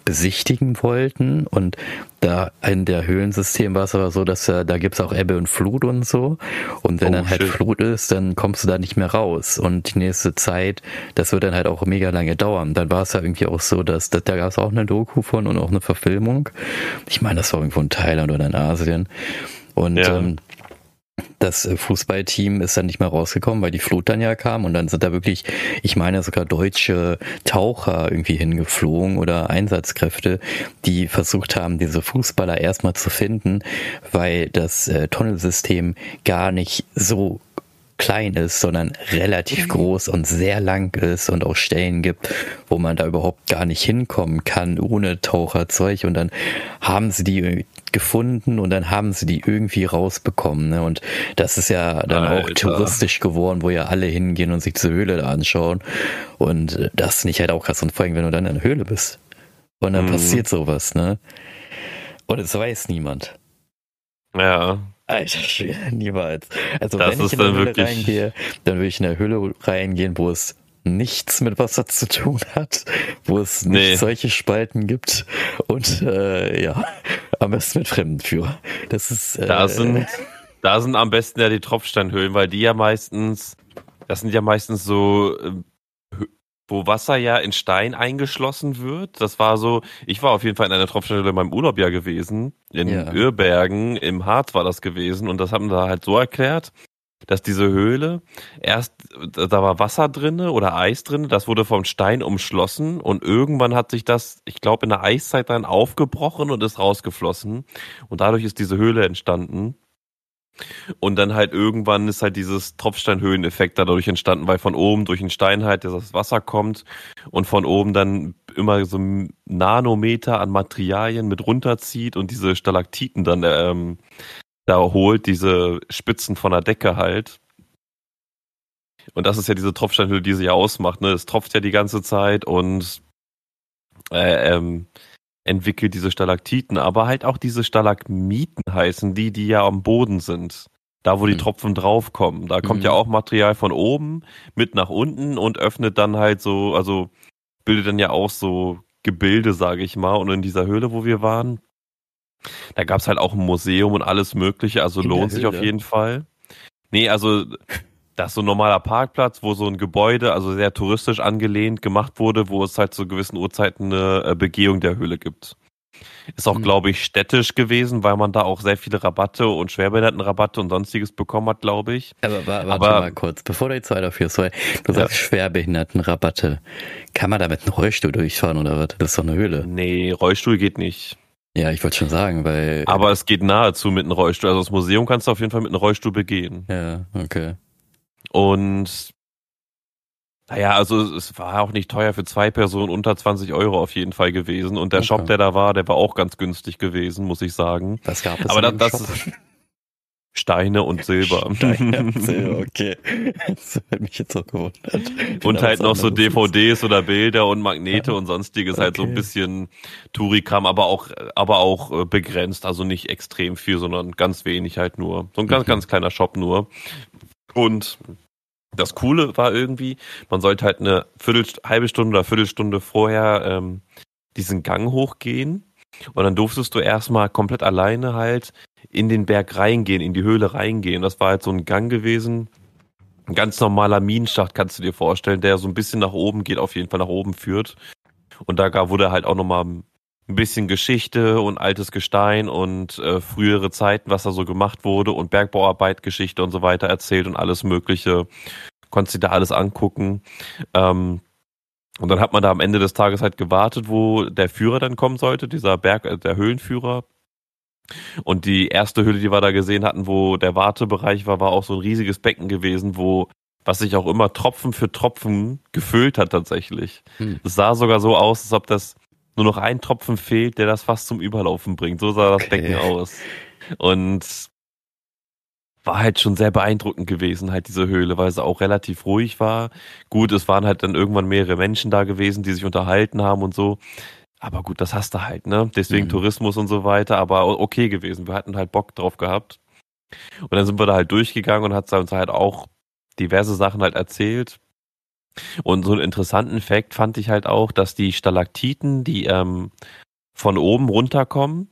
besichtigen wollten. Und da in der Höhlensystem war es aber so, dass da, da gibt's auch Ebbe und Flut und so. Und wenn oh, dann halt shit. Flut ist, dann kommst du da nicht mehr raus. Und die nächste Zeit, das wird dann halt auch mega lange dauern. Dann war es ja irgendwie auch so, dass, dass da gab es auch eine Doku von und auch eine Verfilmung. Ich meine, das war irgendwo in Thailand oder in Asien. Und ja. ähm, das äh, Fußballteam ist dann nicht mehr rausgekommen, weil die Flut dann ja kam und dann sind da wirklich, ich meine sogar deutsche Taucher irgendwie hingeflogen oder Einsatzkräfte, die versucht haben, diese Fußballer erstmal zu finden, weil das äh, Tunnelsystem gar nicht so klein ist, sondern relativ mhm. groß und sehr lang ist und auch Stellen gibt, wo man da überhaupt gar nicht hinkommen kann ohne Taucherzeug. Und dann haben sie die gefunden und dann haben sie die irgendwie rausbekommen. Ne? Und das ist ja dann Alter. auch touristisch geworden, wo ja alle hingehen und sich diese Höhle da anschauen. Und das nicht halt auch krass. Und vor allem, wenn du dann in der Höhle bist. Und dann mhm. passiert sowas, ne? Und es weiß niemand. Ja. Alter, niemals. Also das wenn ich in der Höhle reingehe, dann würde ich in der Höhle reingehen, wo es nichts mit Wasser zu tun hat, wo es nicht nee. solche Spalten gibt und äh, ja, am besten mit Fremdenführer. Das ist äh, da sind da sind am besten ja die Tropfsteinhöhlen, weil die ja meistens das sind ja meistens so äh, wo Wasser ja in Stein eingeschlossen wird. Das war so, ich war auf jeden Fall in einer Tropfsteinhöhle in meinem Urlaub ja gewesen. In ja. Öhrbergen, im Harz war das gewesen. Und das haben da halt so erklärt, dass diese Höhle erst, da war Wasser drinne oder Eis drinne, das wurde vom Stein umschlossen und irgendwann hat sich das, ich glaube, in der Eiszeit dann aufgebrochen und ist rausgeflossen. Und dadurch ist diese Höhle entstanden. Und dann halt irgendwann ist halt dieses Tropfsteinhöheneffekt dadurch entstanden, weil von oben durch den Stein halt das Wasser kommt und von oben dann immer so Nanometer an Materialien mit runterzieht und diese Stalaktiten dann ähm, da holt, diese Spitzen von der Decke halt. Und das ist ja diese Tropfsteinhöhle, die sie ja ausmacht. Ne? Es tropft ja die ganze Zeit und äh, ähm, entwickelt diese Stalaktiten, aber halt auch diese Stalagmiten heißen die, die ja am Boden sind. Da, wo die mhm. Tropfen draufkommen. Da kommt mhm. ja auch Material von oben mit nach unten und öffnet dann halt so, also bildet dann ja auch so Gebilde, sage ich mal. Und in dieser Höhle, wo wir waren, da gab's halt auch ein Museum und alles Mögliche, also in lohnt sich auf jeden Fall. Nee, also das ist so ein normaler Parkplatz, wo so ein Gebäude, also sehr touristisch angelehnt, gemacht wurde, wo es halt zu gewissen Uhrzeiten eine äh, Begehung der Höhle gibt. Ist auch, mhm. glaube ich, städtisch gewesen, weil man da auch sehr viele Rabatte und Schwerbehindertenrabatte und sonstiges bekommen hat, glaube ich. Aber warte Aber, mal kurz, bevor du jetzt weiterführst, weil du sagst ja. Schwerbehindertenrabatte. Kann man da mit einem Rollstuhl durchfahren oder was? Das ist doch eine Höhle. Nee, Rollstuhl geht nicht. Ja, ich wollte schon sagen, weil. Aber es geht nahezu mit einem Rollstuhl. Also das Museum kannst du auf jeden Fall mit einem Rollstuhl begehen. Ja, okay. Und naja, also es war auch nicht teuer für zwei Personen, unter 20 Euro auf jeden Fall gewesen. Und der okay. Shop, der da war, der war auch ganz günstig gewesen, muss ich sagen. Was gab es Aber das, das Shop? Steine und Silber. Steine und Silber, okay. Das hat mich jetzt auch gewundert. Und halt noch so DVDs oder Bilder und Magnete ja. und sonstiges, okay. halt so ein bisschen Tourikram, aber auch, aber auch äh, begrenzt, also nicht extrem viel, sondern ganz wenig halt nur. So ein ganz, mhm. ganz kleiner Shop nur. Und das Coole war irgendwie, man sollte halt eine Viertel, halbe Stunde oder Viertelstunde vorher ähm, diesen Gang hochgehen. Und dann durftest du erstmal komplett alleine halt in den Berg reingehen, in die Höhle reingehen. Das war halt so ein Gang gewesen. Ein ganz normaler Minenschacht kannst du dir vorstellen, der so ein bisschen nach oben geht, auf jeden Fall nach oben führt. Und da wurde halt auch nochmal ein bisschen Geschichte und altes Gestein und äh, frühere Zeiten, was da so gemacht wurde und Bergbauarbeit, Geschichte und so weiter erzählt und alles Mögliche. Konntest dir da alles angucken. Ähm, und dann hat man da am Ende des Tages halt gewartet, wo der Führer dann kommen sollte, dieser Berg, äh, der Höhlenführer. Und die erste Höhle, die wir da gesehen hatten, wo der Wartebereich war, war auch so ein riesiges Becken gewesen, wo was sich auch immer Tropfen für Tropfen gefüllt hat tatsächlich. Hm. Es sah sogar so aus, als ob das nur noch ein Tropfen fehlt, der das fast zum Überlaufen bringt. So sah das okay. Becken aus. Und war halt schon sehr beeindruckend gewesen, halt diese Höhle, weil sie auch relativ ruhig war. Gut, es waren halt dann irgendwann mehrere Menschen da gewesen, die sich unterhalten haben und so. Aber gut, das hast du halt, ne? Deswegen mhm. Tourismus und so weiter, aber okay gewesen. Wir hatten halt Bock drauf gehabt. Und dann sind wir da halt durchgegangen und hat uns halt auch diverse Sachen halt erzählt. Und so einen interessanten Fakt fand ich halt auch, dass die Stalaktiten, die ähm, von oben runterkommen,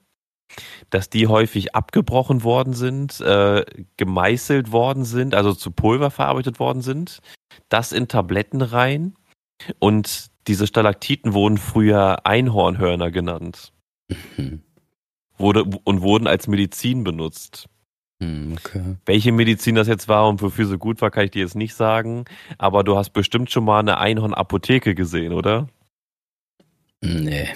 dass die häufig abgebrochen worden sind, äh, gemeißelt worden sind, also zu Pulver verarbeitet worden sind, das in Tabletten rein und diese Stalaktiten wurden früher Einhornhörner genannt. Mhm. Wurde, und wurden als Medizin benutzt. Hm, okay. Welche Medizin das jetzt war und wofür sie gut war, kann ich dir jetzt nicht sagen. Aber du hast bestimmt schon mal eine Einhorn-Apotheke gesehen, oder? Nee.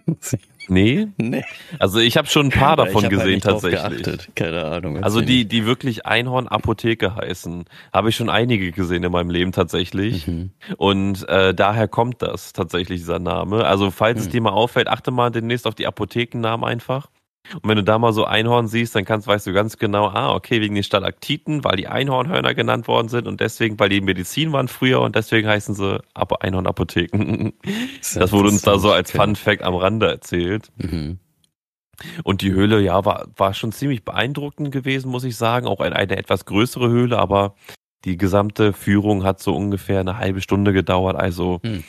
nee? Nee. Also ich habe schon ein paar davon halt gesehen halt tatsächlich. Keine Ahnung. Also die, die wirklich Einhorn-Apotheke heißen, habe ich schon einige gesehen in meinem Leben tatsächlich. Mhm. Und äh, daher kommt das tatsächlich, dieser Name. Also falls mhm. es dir mal auffällt, achte mal demnächst auf die Apothekennamen einfach. Und wenn du da mal so Einhorn siehst, dann kannst, weißt du ganz genau, ah, okay, wegen den Stalaktiten, weil die Einhornhörner genannt worden sind und deswegen, weil die Medizin waren früher und deswegen heißen sie Einhornapotheken. Das, das wurde uns da so als Fun Fact am Rande erzählt. Mhm. Und die Höhle, ja, war, war schon ziemlich beeindruckend gewesen, muss ich sagen. Auch eine, eine etwas größere Höhle, aber die gesamte Führung hat so ungefähr eine halbe Stunde gedauert. Also hm.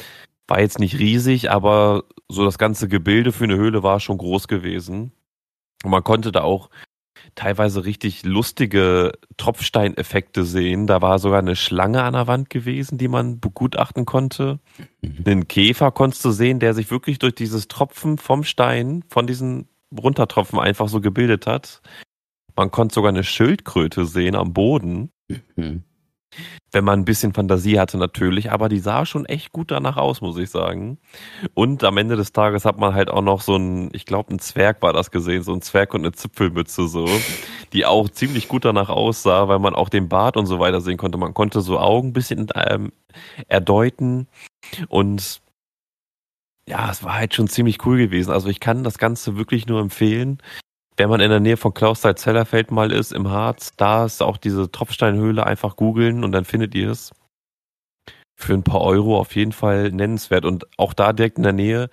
war jetzt nicht riesig, aber so das ganze Gebilde für eine Höhle war schon groß gewesen. Und man konnte da auch teilweise richtig lustige Tropfsteineffekte sehen. Da war sogar eine Schlange an der Wand gewesen, die man begutachten konnte. Mhm. Einen Käfer konntest du sehen, der sich wirklich durch dieses Tropfen vom Stein, von diesen Runtertropfen einfach so gebildet hat. Man konnte sogar eine Schildkröte sehen am Boden. Mhm. Wenn man ein bisschen Fantasie hatte natürlich, aber die sah schon echt gut danach aus, muss ich sagen. Und am Ende des Tages hat man halt auch noch so ein, ich glaube, ein Zwerg war das gesehen, so ein Zwerg und eine Zipfelmütze so, die auch ziemlich gut danach aussah, weil man auch den Bart und so weiter sehen konnte. Man konnte so Augen ein bisschen ähm, erdeuten und ja, es war halt schon ziemlich cool gewesen. Also ich kann das Ganze wirklich nur empfehlen. Wenn man in der Nähe von Klausthal-Zellerfeld mal ist, im Harz, da ist auch diese Tropfsteinhöhle, einfach googeln und dann findet ihr es. Für ein paar Euro auf jeden Fall nennenswert. Und auch da direkt in der Nähe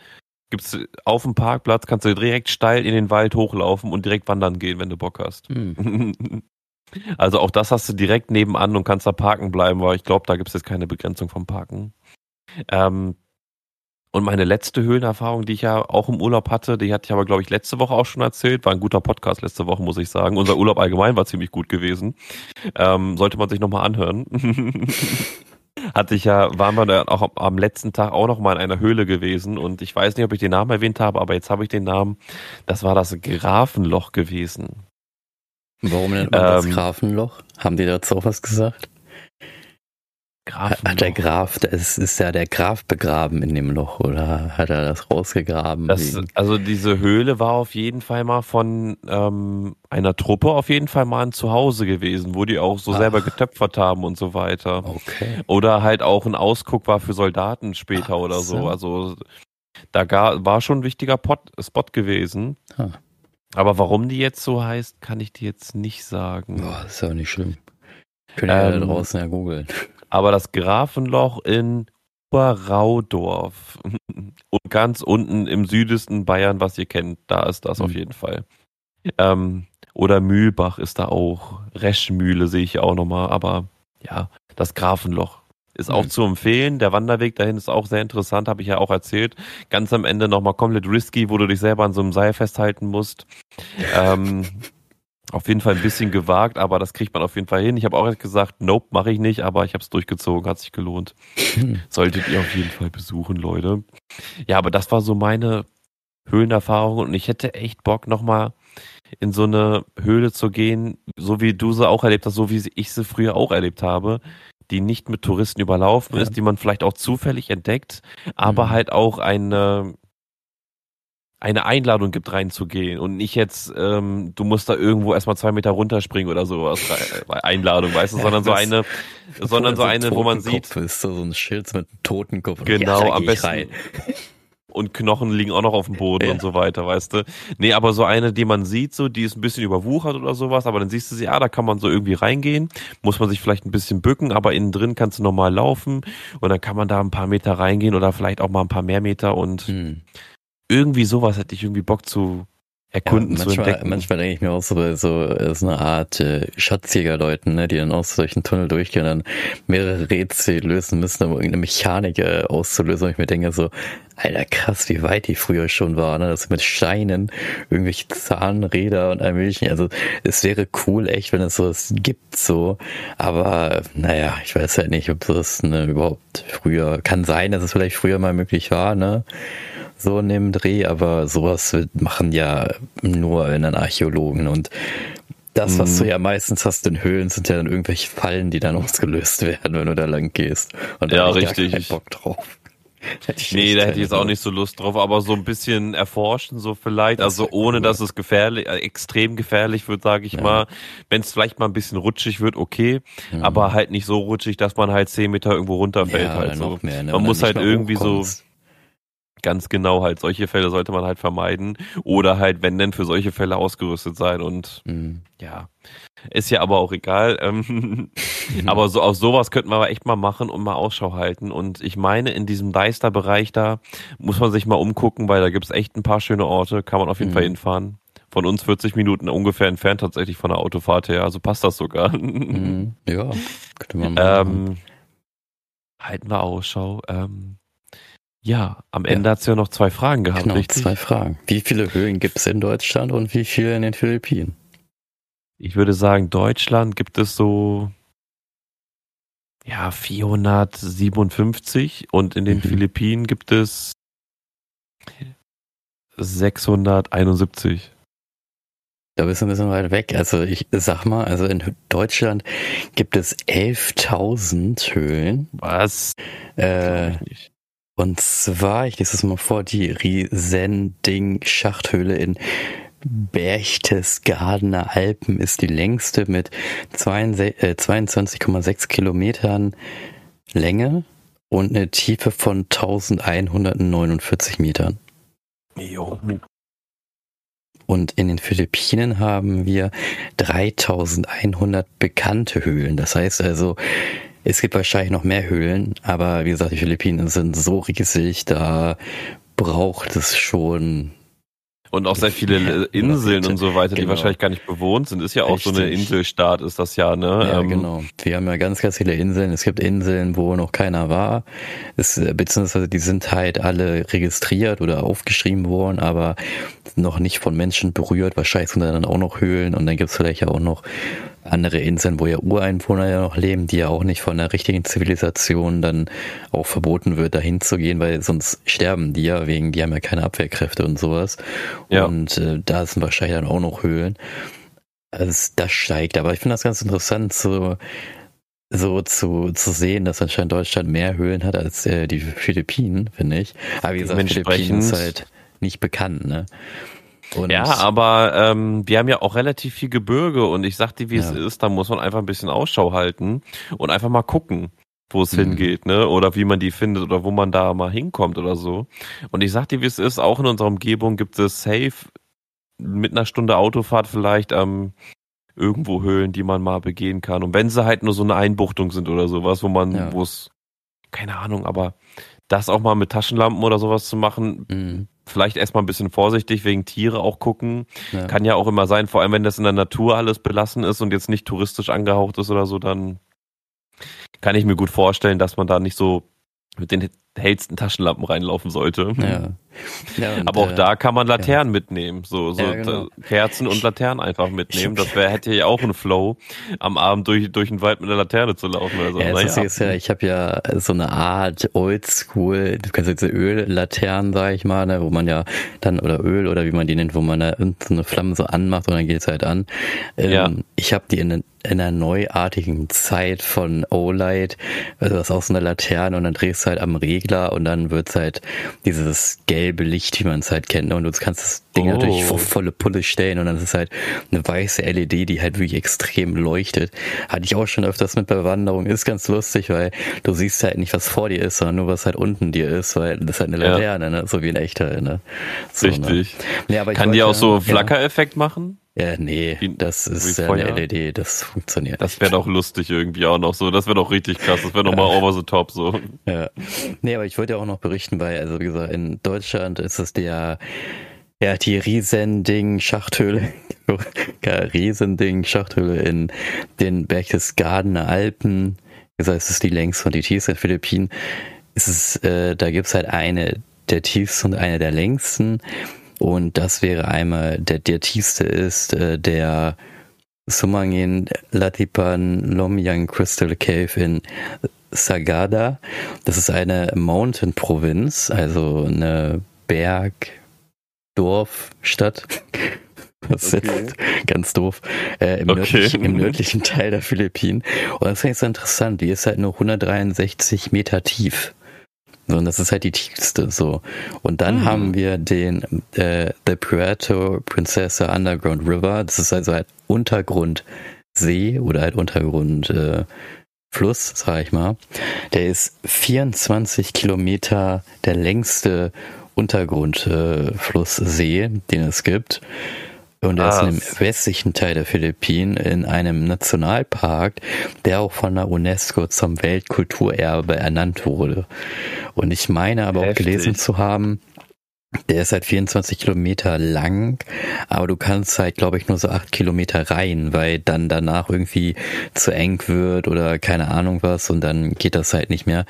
gibt's auf dem Parkplatz, kannst du direkt steil in den Wald hochlaufen und direkt wandern gehen, wenn du Bock hast. Hm. Also auch das hast du direkt nebenan und kannst da parken bleiben, weil ich glaube, da gibt es jetzt keine Begrenzung vom Parken. Ähm, und meine letzte Höhlenerfahrung, die ich ja auch im Urlaub hatte, die hatte ich aber, glaube ich, letzte Woche auch schon erzählt. War ein guter Podcast letzte Woche, muss ich sagen. Unser Urlaub allgemein war ziemlich gut gewesen. Ähm, sollte man sich nochmal anhören. hatte ich ja, waren wir dann auch am letzten Tag auch noch mal in einer Höhle gewesen und ich weiß nicht, ob ich den Namen erwähnt habe, aber jetzt habe ich den Namen. Das war das Grafenloch gewesen. Warum nennt man ähm, das Grafenloch? Haben die dazu auch was gesagt? Graf hat der Graf, es ist ja der Graf begraben in dem Loch oder hat er das rausgegraben? Das, also diese Höhle war auf jeden Fall mal von ähm, einer Truppe auf jeden Fall mal ein Zuhause gewesen, wo die auch so Ach. selber getöpfert haben und so weiter. Okay. Oder halt auch ein Ausguck war für Soldaten später Ach, oder so. Also da gar, war schon ein wichtiger Pot, Spot gewesen. Huh. Aber warum die jetzt so heißt, kann ich dir jetzt nicht sagen. Boah, ist ja nicht schlimm. Können ähm, ja da draußen ja googeln. Aber das Grafenloch in Oberraudorf und ganz unten im südesten Bayern, was ihr kennt, da ist das mhm. auf jeden Fall. Ähm, oder Mühlbach ist da auch. Reschmühle sehe ich auch nochmal, aber ja, das Grafenloch ist auch mhm. zu empfehlen. Der Wanderweg dahin ist auch sehr interessant, habe ich ja auch erzählt. Ganz am Ende nochmal komplett risky, wo du dich selber an so einem Seil festhalten musst. ähm, auf jeden Fall ein bisschen gewagt, aber das kriegt man auf jeden Fall hin. Ich habe auch gesagt, nope, mache ich nicht, aber ich habe es durchgezogen, hat sich gelohnt. Solltet ihr auf jeden Fall besuchen, Leute. Ja, aber das war so meine Höhlenerfahrung und ich hätte echt Bock nochmal in so eine Höhle zu gehen, so wie du sie auch erlebt hast, so wie ich sie früher auch erlebt habe, die nicht mit Touristen überlaufen ja. ist, die man vielleicht auch zufällig entdeckt, aber mhm. halt auch eine eine Einladung gibt, reinzugehen und nicht jetzt, ähm, du musst da irgendwo erstmal zwei Meter runterspringen oder sowas. Äh, Einladung, weißt du, sondern so eine, sondern so eine, wo man sieht. Ist so ein Schild mit einem Totenkopf. Genau, ja, am besten. Rein. Und Knochen liegen auch noch auf dem Boden ja. und so weiter, weißt du. Nee, aber so eine, die man sieht, so, die ist ein bisschen überwuchert oder sowas, aber dann siehst du sie, ja, da kann man so irgendwie reingehen, muss man sich vielleicht ein bisschen bücken, aber innen drin kannst du normal laufen und dann kann man da ein paar Meter reingehen oder vielleicht auch mal ein paar mehr Meter und hm irgendwie sowas hätte ich irgendwie Bock zu erkunden, ja, manchmal, zu entdecken. Manchmal denke ich mir auch so bei so, so eine Art äh, Schatzjägerleuten, ne, die dann aus solchen Tunnel durchgehen und dann mehrere Rätsel lösen müssen, um irgendeine Mechanik äh, auszulösen. Und ich mir denke so, Alter, krass, wie weit die früher schon war, ne? Das mit Steinen, irgendwelche Zahnräder und allmählichen. Also es wäre cool, echt, wenn es sowas gibt, so. Aber naja, ich weiß halt nicht, ob das ne, überhaupt früher kann sein, dass es vielleicht früher mal möglich war, ne? So in dem Dreh, aber sowas machen ja nur wenn dann Archäologen und das, was du mhm. ja meistens hast in Höhlen, sind ja dann irgendwelche Fallen, die dann ausgelöst werden, wenn du da lang gehst. Und da ja, richtig. Ich Bock drauf. nee, da hätte ich jetzt auch nicht so Lust drauf, aber so ein bisschen erforschen, so vielleicht, also ohne dass es gefährlich, äh, extrem gefährlich wird, sage ich ja. mal. Wenn es vielleicht mal ein bisschen rutschig wird, okay, mhm. aber halt nicht so rutschig, dass man halt zehn Meter irgendwo runterfällt. Ja, halt so. Mehr, ne? Man muss halt irgendwie so Ganz genau, halt solche Fälle sollte man halt vermeiden oder halt, wenn denn, für solche Fälle ausgerüstet sein und mhm. ja, ist ja aber auch egal. Ähm, aber so aus sowas könnten wir aber echt mal machen und mal Ausschau halten. Und ich meine, in diesem Deister-Bereich da muss man sich mal umgucken, weil da gibt's echt ein paar schöne Orte, kann man auf jeden mhm. Fall hinfahren. Von uns 40 Minuten ungefähr entfernt tatsächlich von der Autofahrt her, also passt das sogar. Mhm. Ja, könnte man mal ähm, halten wir Ausschau. Ähm, ja, am Ende ja. hat es ja noch zwei Fragen gehabt, genau, richtig? zwei Fragen. Wie viele Höhen gibt es in Deutschland und wie viele in den Philippinen? Ich würde sagen, Deutschland gibt es so ja 457 und in den mhm. Philippinen gibt es 671. Da bist du ein bisschen weit weg. Also ich sag mal, also in Deutschland gibt es 11.000 Höhlen. Was? Äh, und zwar, ich lese es mal vor, die Riesending-Schachthöhle in Berchtesgadener Alpen ist die längste mit 22,6 äh, Kilometern Länge und eine Tiefe von 1149 Metern. Jo. Und in den Philippinen haben wir 3100 bekannte Höhlen. Das heißt also, es gibt wahrscheinlich noch mehr Höhlen, aber wie gesagt, die Philippinen sind so riesig, da braucht es schon und auch sehr viele Inseln und so weiter, genau. die wahrscheinlich gar nicht bewohnt sind. Ist ja auch Richtig. so eine Inselstaat, ist das ja, ne? Ja, ähm, genau. Wir haben ja ganz, ganz viele Inseln. Es gibt Inseln, wo noch keiner war. Es, beziehungsweise die sind halt alle registriert oder aufgeschrieben worden, aber noch nicht von Menschen berührt. Wahrscheinlich sind da dann auch noch Höhlen und dann gibt es vielleicht ja auch noch andere Inseln, wo ja Ureinwohner ja noch leben, die ja auch nicht von der richtigen Zivilisation dann auch verboten wird, dahin zu gehen, weil sonst sterben die ja wegen, die haben ja keine Abwehrkräfte und sowas. Ja. Und äh, da sind wahrscheinlich dann auch noch Höhlen. Also das steigt, aber ich finde das ganz interessant, so so zu, zu sehen, dass anscheinend Deutschland mehr Höhlen hat als äh, die Philippinen, finde ich. Aber wie gesagt, Philippinen ist halt nicht bekannt, ne? Und ja, aber ähm, wir haben ja auch relativ viel Gebirge und ich sag dir, wie ja. es ist, da muss man einfach ein bisschen Ausschau halten und einfach mal gucken, wo es mhm. hingeht, ne? Oder wie man die findet oder wo man da mal hinkommt oder so. Und ich sag dir, wie es ist, auch in unserer Umgebung gibt es safe mit einer Stunde Autofahrt vielleicht ähm, irgendwo Höhlen, die man mal begehen kann. Und wenn sie halt nur so eine Einbuchtung sind oder sowas, wo man, ja. wo es, keine Ahnung, aber das auch mal mit Taschenlampen oder sowas zu machen, mhm. Vielleicht erstmal ein bisschen vorsichtig wegen Tiere auch gucken. Ja. Kann ja auch immer sein, vor allem wenn das in der Natur alles belassen ist und jetzt nicht touristisch angehaucht ist oder so, dann kann ich mir gut vorstellen, dass man da nicht so mit den hellsten Taschenlampen reinlaufen sollte. Ja. ja und, Aber auch äh, da kann man Laternen ja. mitnehmen, so, so ja, genau. Kerzen und Laternen einfach mitnehmen. Das wäre hätte ja auch ein Flow, am Abend durch durch den Wald mit einer Laterne zu laufen. Oder so. Ja, naja. ist ja, ich habe ja so eine Art Oldschool, du kannst jetzt Öllaternen, sag ich mal, ne, wo man ja dann oder Öl oder wie man die nennt, wo man da so eine Flamme so anmacht und dann geht es halt an. Ähm, ja. Ich habe die in in einer neuartigen Zeit von O-Light, also das ist auch so eine Laterne und dann drehst du halt am Regler und dann wird's halt dieses gelbe Licht, wie man es halt kennt. Und du kannst das Ding oh. natürlich vor volle Pulle stellen und dann ist es halt eine weiße LED, die halt wirklich extrem leuchtet. Hatte ich auch schon öfters mit Bewanderung. Ist ganz lustig, weil du siehst halt nicht, was vor dir ist, sondern nur, was halt unten dir ist, weil das ist halt eine Laterne, ja. ne? so wie ein echter. Ne? So, ne? Richtig. Ne? Ja, Kann die auch so Flackereffekt ja. machen? Ja, nee, das ist ja eine LED, das funktioniert. Das wäre doch lustig irgendwie auch noch so. Das wäre doch richtig krass. Das wäre noch mal over the top so. Ja. Nee, aber ich wollte ja auch noch berichten, weil, also wie gesagt, in Deutschland ist es der, ja, die Riesending-Schachthöhle, Riesending-Schachthöhle in den Berchtesgadener Alpen. Wie gesagt, es ist die längste und die tiefste in Philippinen. Es ist, äh, da gibt's halt eine der tiefsten und eine der längsten. Und das wäre einmal, der, der tiefste ist äh, der Sumangin Latipan Lomyang Crystal Cave in Sagada. Das ist eine Mountain-Provinz, also eine Berg-Dorf-Stadt. Das okay. ist ganz doof. Äh, im, okay. nördlichen, Im nördlichen Teil der Philippinen. Und das ist so interessant. Die ist halt nur 163 Meter tief. Und das ist halt die tiefste so. Und dann mhm. haben wir den äh, The Puerto Princesa Underground River. Das ist also halt Untergrundsee oder halt Untergrund äh, Fluss, sag ich mal. Der ist 24 Kilometer der längste Untergrundflusssee, äh, den es gibt. Und er ist im westlichen Teil der Philippinen in einem Nationalpark, der auch von der UNESCO zum Weltkulturerbe ernannt wurde. Und ich meine aber Heftig. auch gelesen zu haben, der ist halt 24 Kilometer lang, aber du kannst halt, glaube ich, nur so acht Kilometer rein, weil dann danach irgendwie zu eng wird oder keine Ahnung was und dann geht das halt nicht mehr.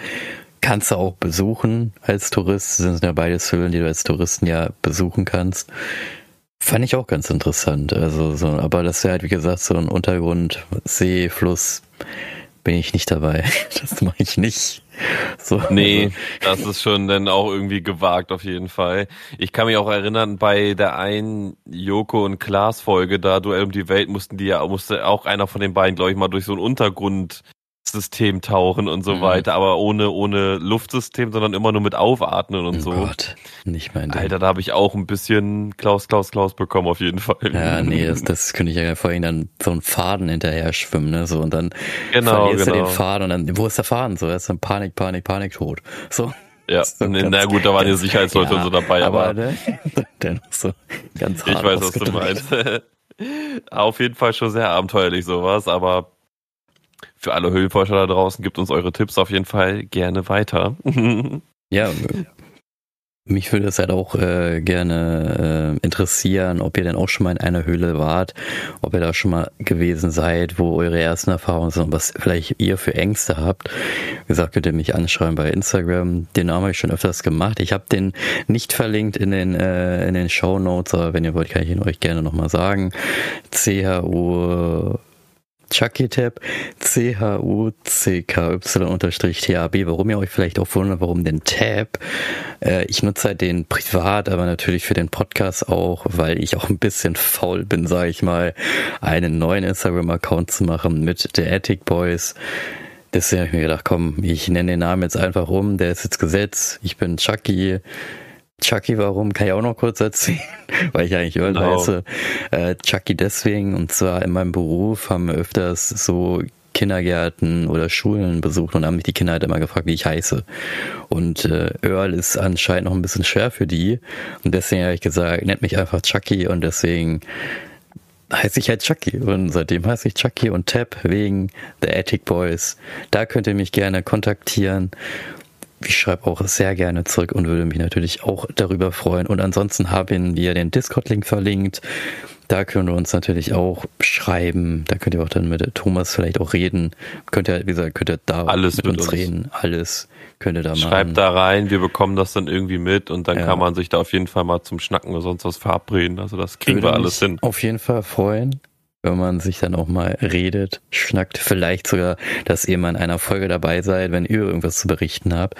Kannst du auch besuchen als Tourist. Das sind ja beides Höhlen, die du als Touristen ja besuchen kannst. Fand ich auch ganz interessant. Also so, aber das wäre halt, wie gesagt, so ein Untergrund, See, Fluss, bin ich nicht dabei. Das mache ich nicht. So, nee, also. das ist schon dann auch irgendwie gewagt auf jeden Fall. Ich kann mich auch erinnern, bei der einen Joko und Klaas Folge da, Duell um die Welt, mussten die ja, musste auch einer von den beiden, glaube ich, mal durch so einen Untergrund System tauchen und so mhm. weiter, aber ohne ohne Luftsystem, sondern immer nur mit Aufatmen und oh so. Gott, nicht mein Ding. Alter, da habe ich auch ein bisschen Klaus, Klaus, Klaus bekommen auf jeden Fall. Ja, nee, das, das könnte ich ja vorhin dann so einen Faden hinterher schwimmen, ne, so und dann genau, verlierst genau. du den Faden und dann, wo ist der Faden? So, er ist dann Panik, Panik, Panik, tot. So. Ja, so nee, na gut, da waren ja Sicherheitsleute ja, und so dabei, aber, aber ne, dennoch so ganz hart Ich weiß, was du meinst. auf jeden Fall schon sehr abenteuerlich sowas, aber für alle Höhlenforscher da draußen, gebt uns eure Tipps auf jeden Fall gerne weiter. ja, mich würde es halt auch äh, gerne äh, interessieren, ob ihr denn auch schon mal in einer Höhle wart, ob ihr da schon mal gewesen seid, wo eure ersten Erfahrungen sind, was vielleicht ihr für Ängste habt. Wie gesagt, könnt ihr mich anschreiben bei Instagram. Den Namen habe ich schon öfters gemacht. Ich habe den nicht verlinkt in den äh, in den Show Notes, aber wenn ihr wollt, kann ich ihn euch gerne nochmal sagen. CHU Chucky Tab, C-H-U-C-K-Y-T-A-B. Warum ihr euch vielleicht auch wundert, warum den Tab? Äh, ich nutze halt den privat, aber natürlich für den Podcast auch, weil ich auch ein bisschen faul bin, sage ich mal, einen neuen Instagram-Account zu machen mit der Attic Boys. Deswegen habe ich mir gedacht, komm, ich nenne den Namen jetzt einfach um, der ist jetzt Gesetz, ich bin Chucky. Chucky, warum? Kann ich auch noch kurz erzählen, weil ich eigentlich Earl genau. heiße. Äh, Chucky deswegen, und zwar in meinem Beruf haben wir öfters so Kindergärten oder Schulen besucht und haben mich die Kinder halt immer gefragt, wie ich heiße. Und äh, Earl ist anscheinend noch ein bisschen schwer für die. Und deswegen habe ich gesagt, nennt mich einfach Chucky und deswegen heiße ich halt Chucky und seitdem heiße ich Chucky und Tab wegen The Attic Boys. Da könnt ihr mich gerne kontaktieren. Ich schreibe auch sehr gerne zurück und würde mich natürlich auch darüber freuen. Und ansonsten haben wir den Discord-Link verlinkt. Da können wir uns natürlich auch schreiben. Da könnt ihr auch dann mit Thomas vielleicht auch reden. Könnt ihr, wie gesagt, könnt ihr da Alles mit, uns, uns reden. Alles könnt ihr da machen. Schreibt da rein, wir bekommen das dann irgendwie mit und dann ja. kann man sich da auf jeden Fall mal zum Schnacken oder sonst was verabreden. Also das kriegen Würde wir alles hin. Auf jeden Fall freuen, wenn man sich dann auch mal redet, schnackt. Vielleicht sogar, dass ihr mal in einer Folge dabei seid, wenn ihr irgendwas zu berichten habt.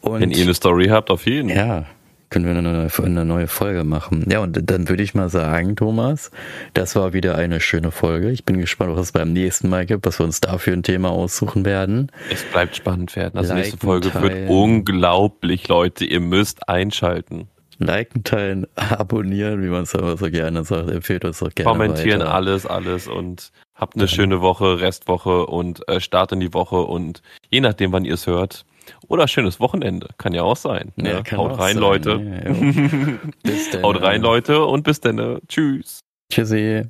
Und wenn ihr eine Story habt, auf jeden Fall. Ja, können wir eine, eine neue Folge machen. Ja, und dann würde ich mal sagen, Thomas, das war wieder eine schöne Folge. Ich bin gespannt, was es beim nächsten Mal gibt, was wir uns dafür ein Thema aussuchen werden. Es bleibt spannend werden. Also nächste Folge wird unglaublich, Leute. Ihr müsst einschalten. Liken, teilen, abonnieren, wie man es aber so gerne sagt. Empfehlt uns doch gerne. Kommentieren weiter. alles, alles und habt eine ja. schöne Woche, Restwoche und äh, Start in die Woche und je nachdem, wann ihr es hört, oder schönes Wochenende. Kann ja auch sein. Ja, ne? Haut rein, sein. Leute. Ja, Haut rein, Leute, und bis dann. Tschüss. Tschüssi.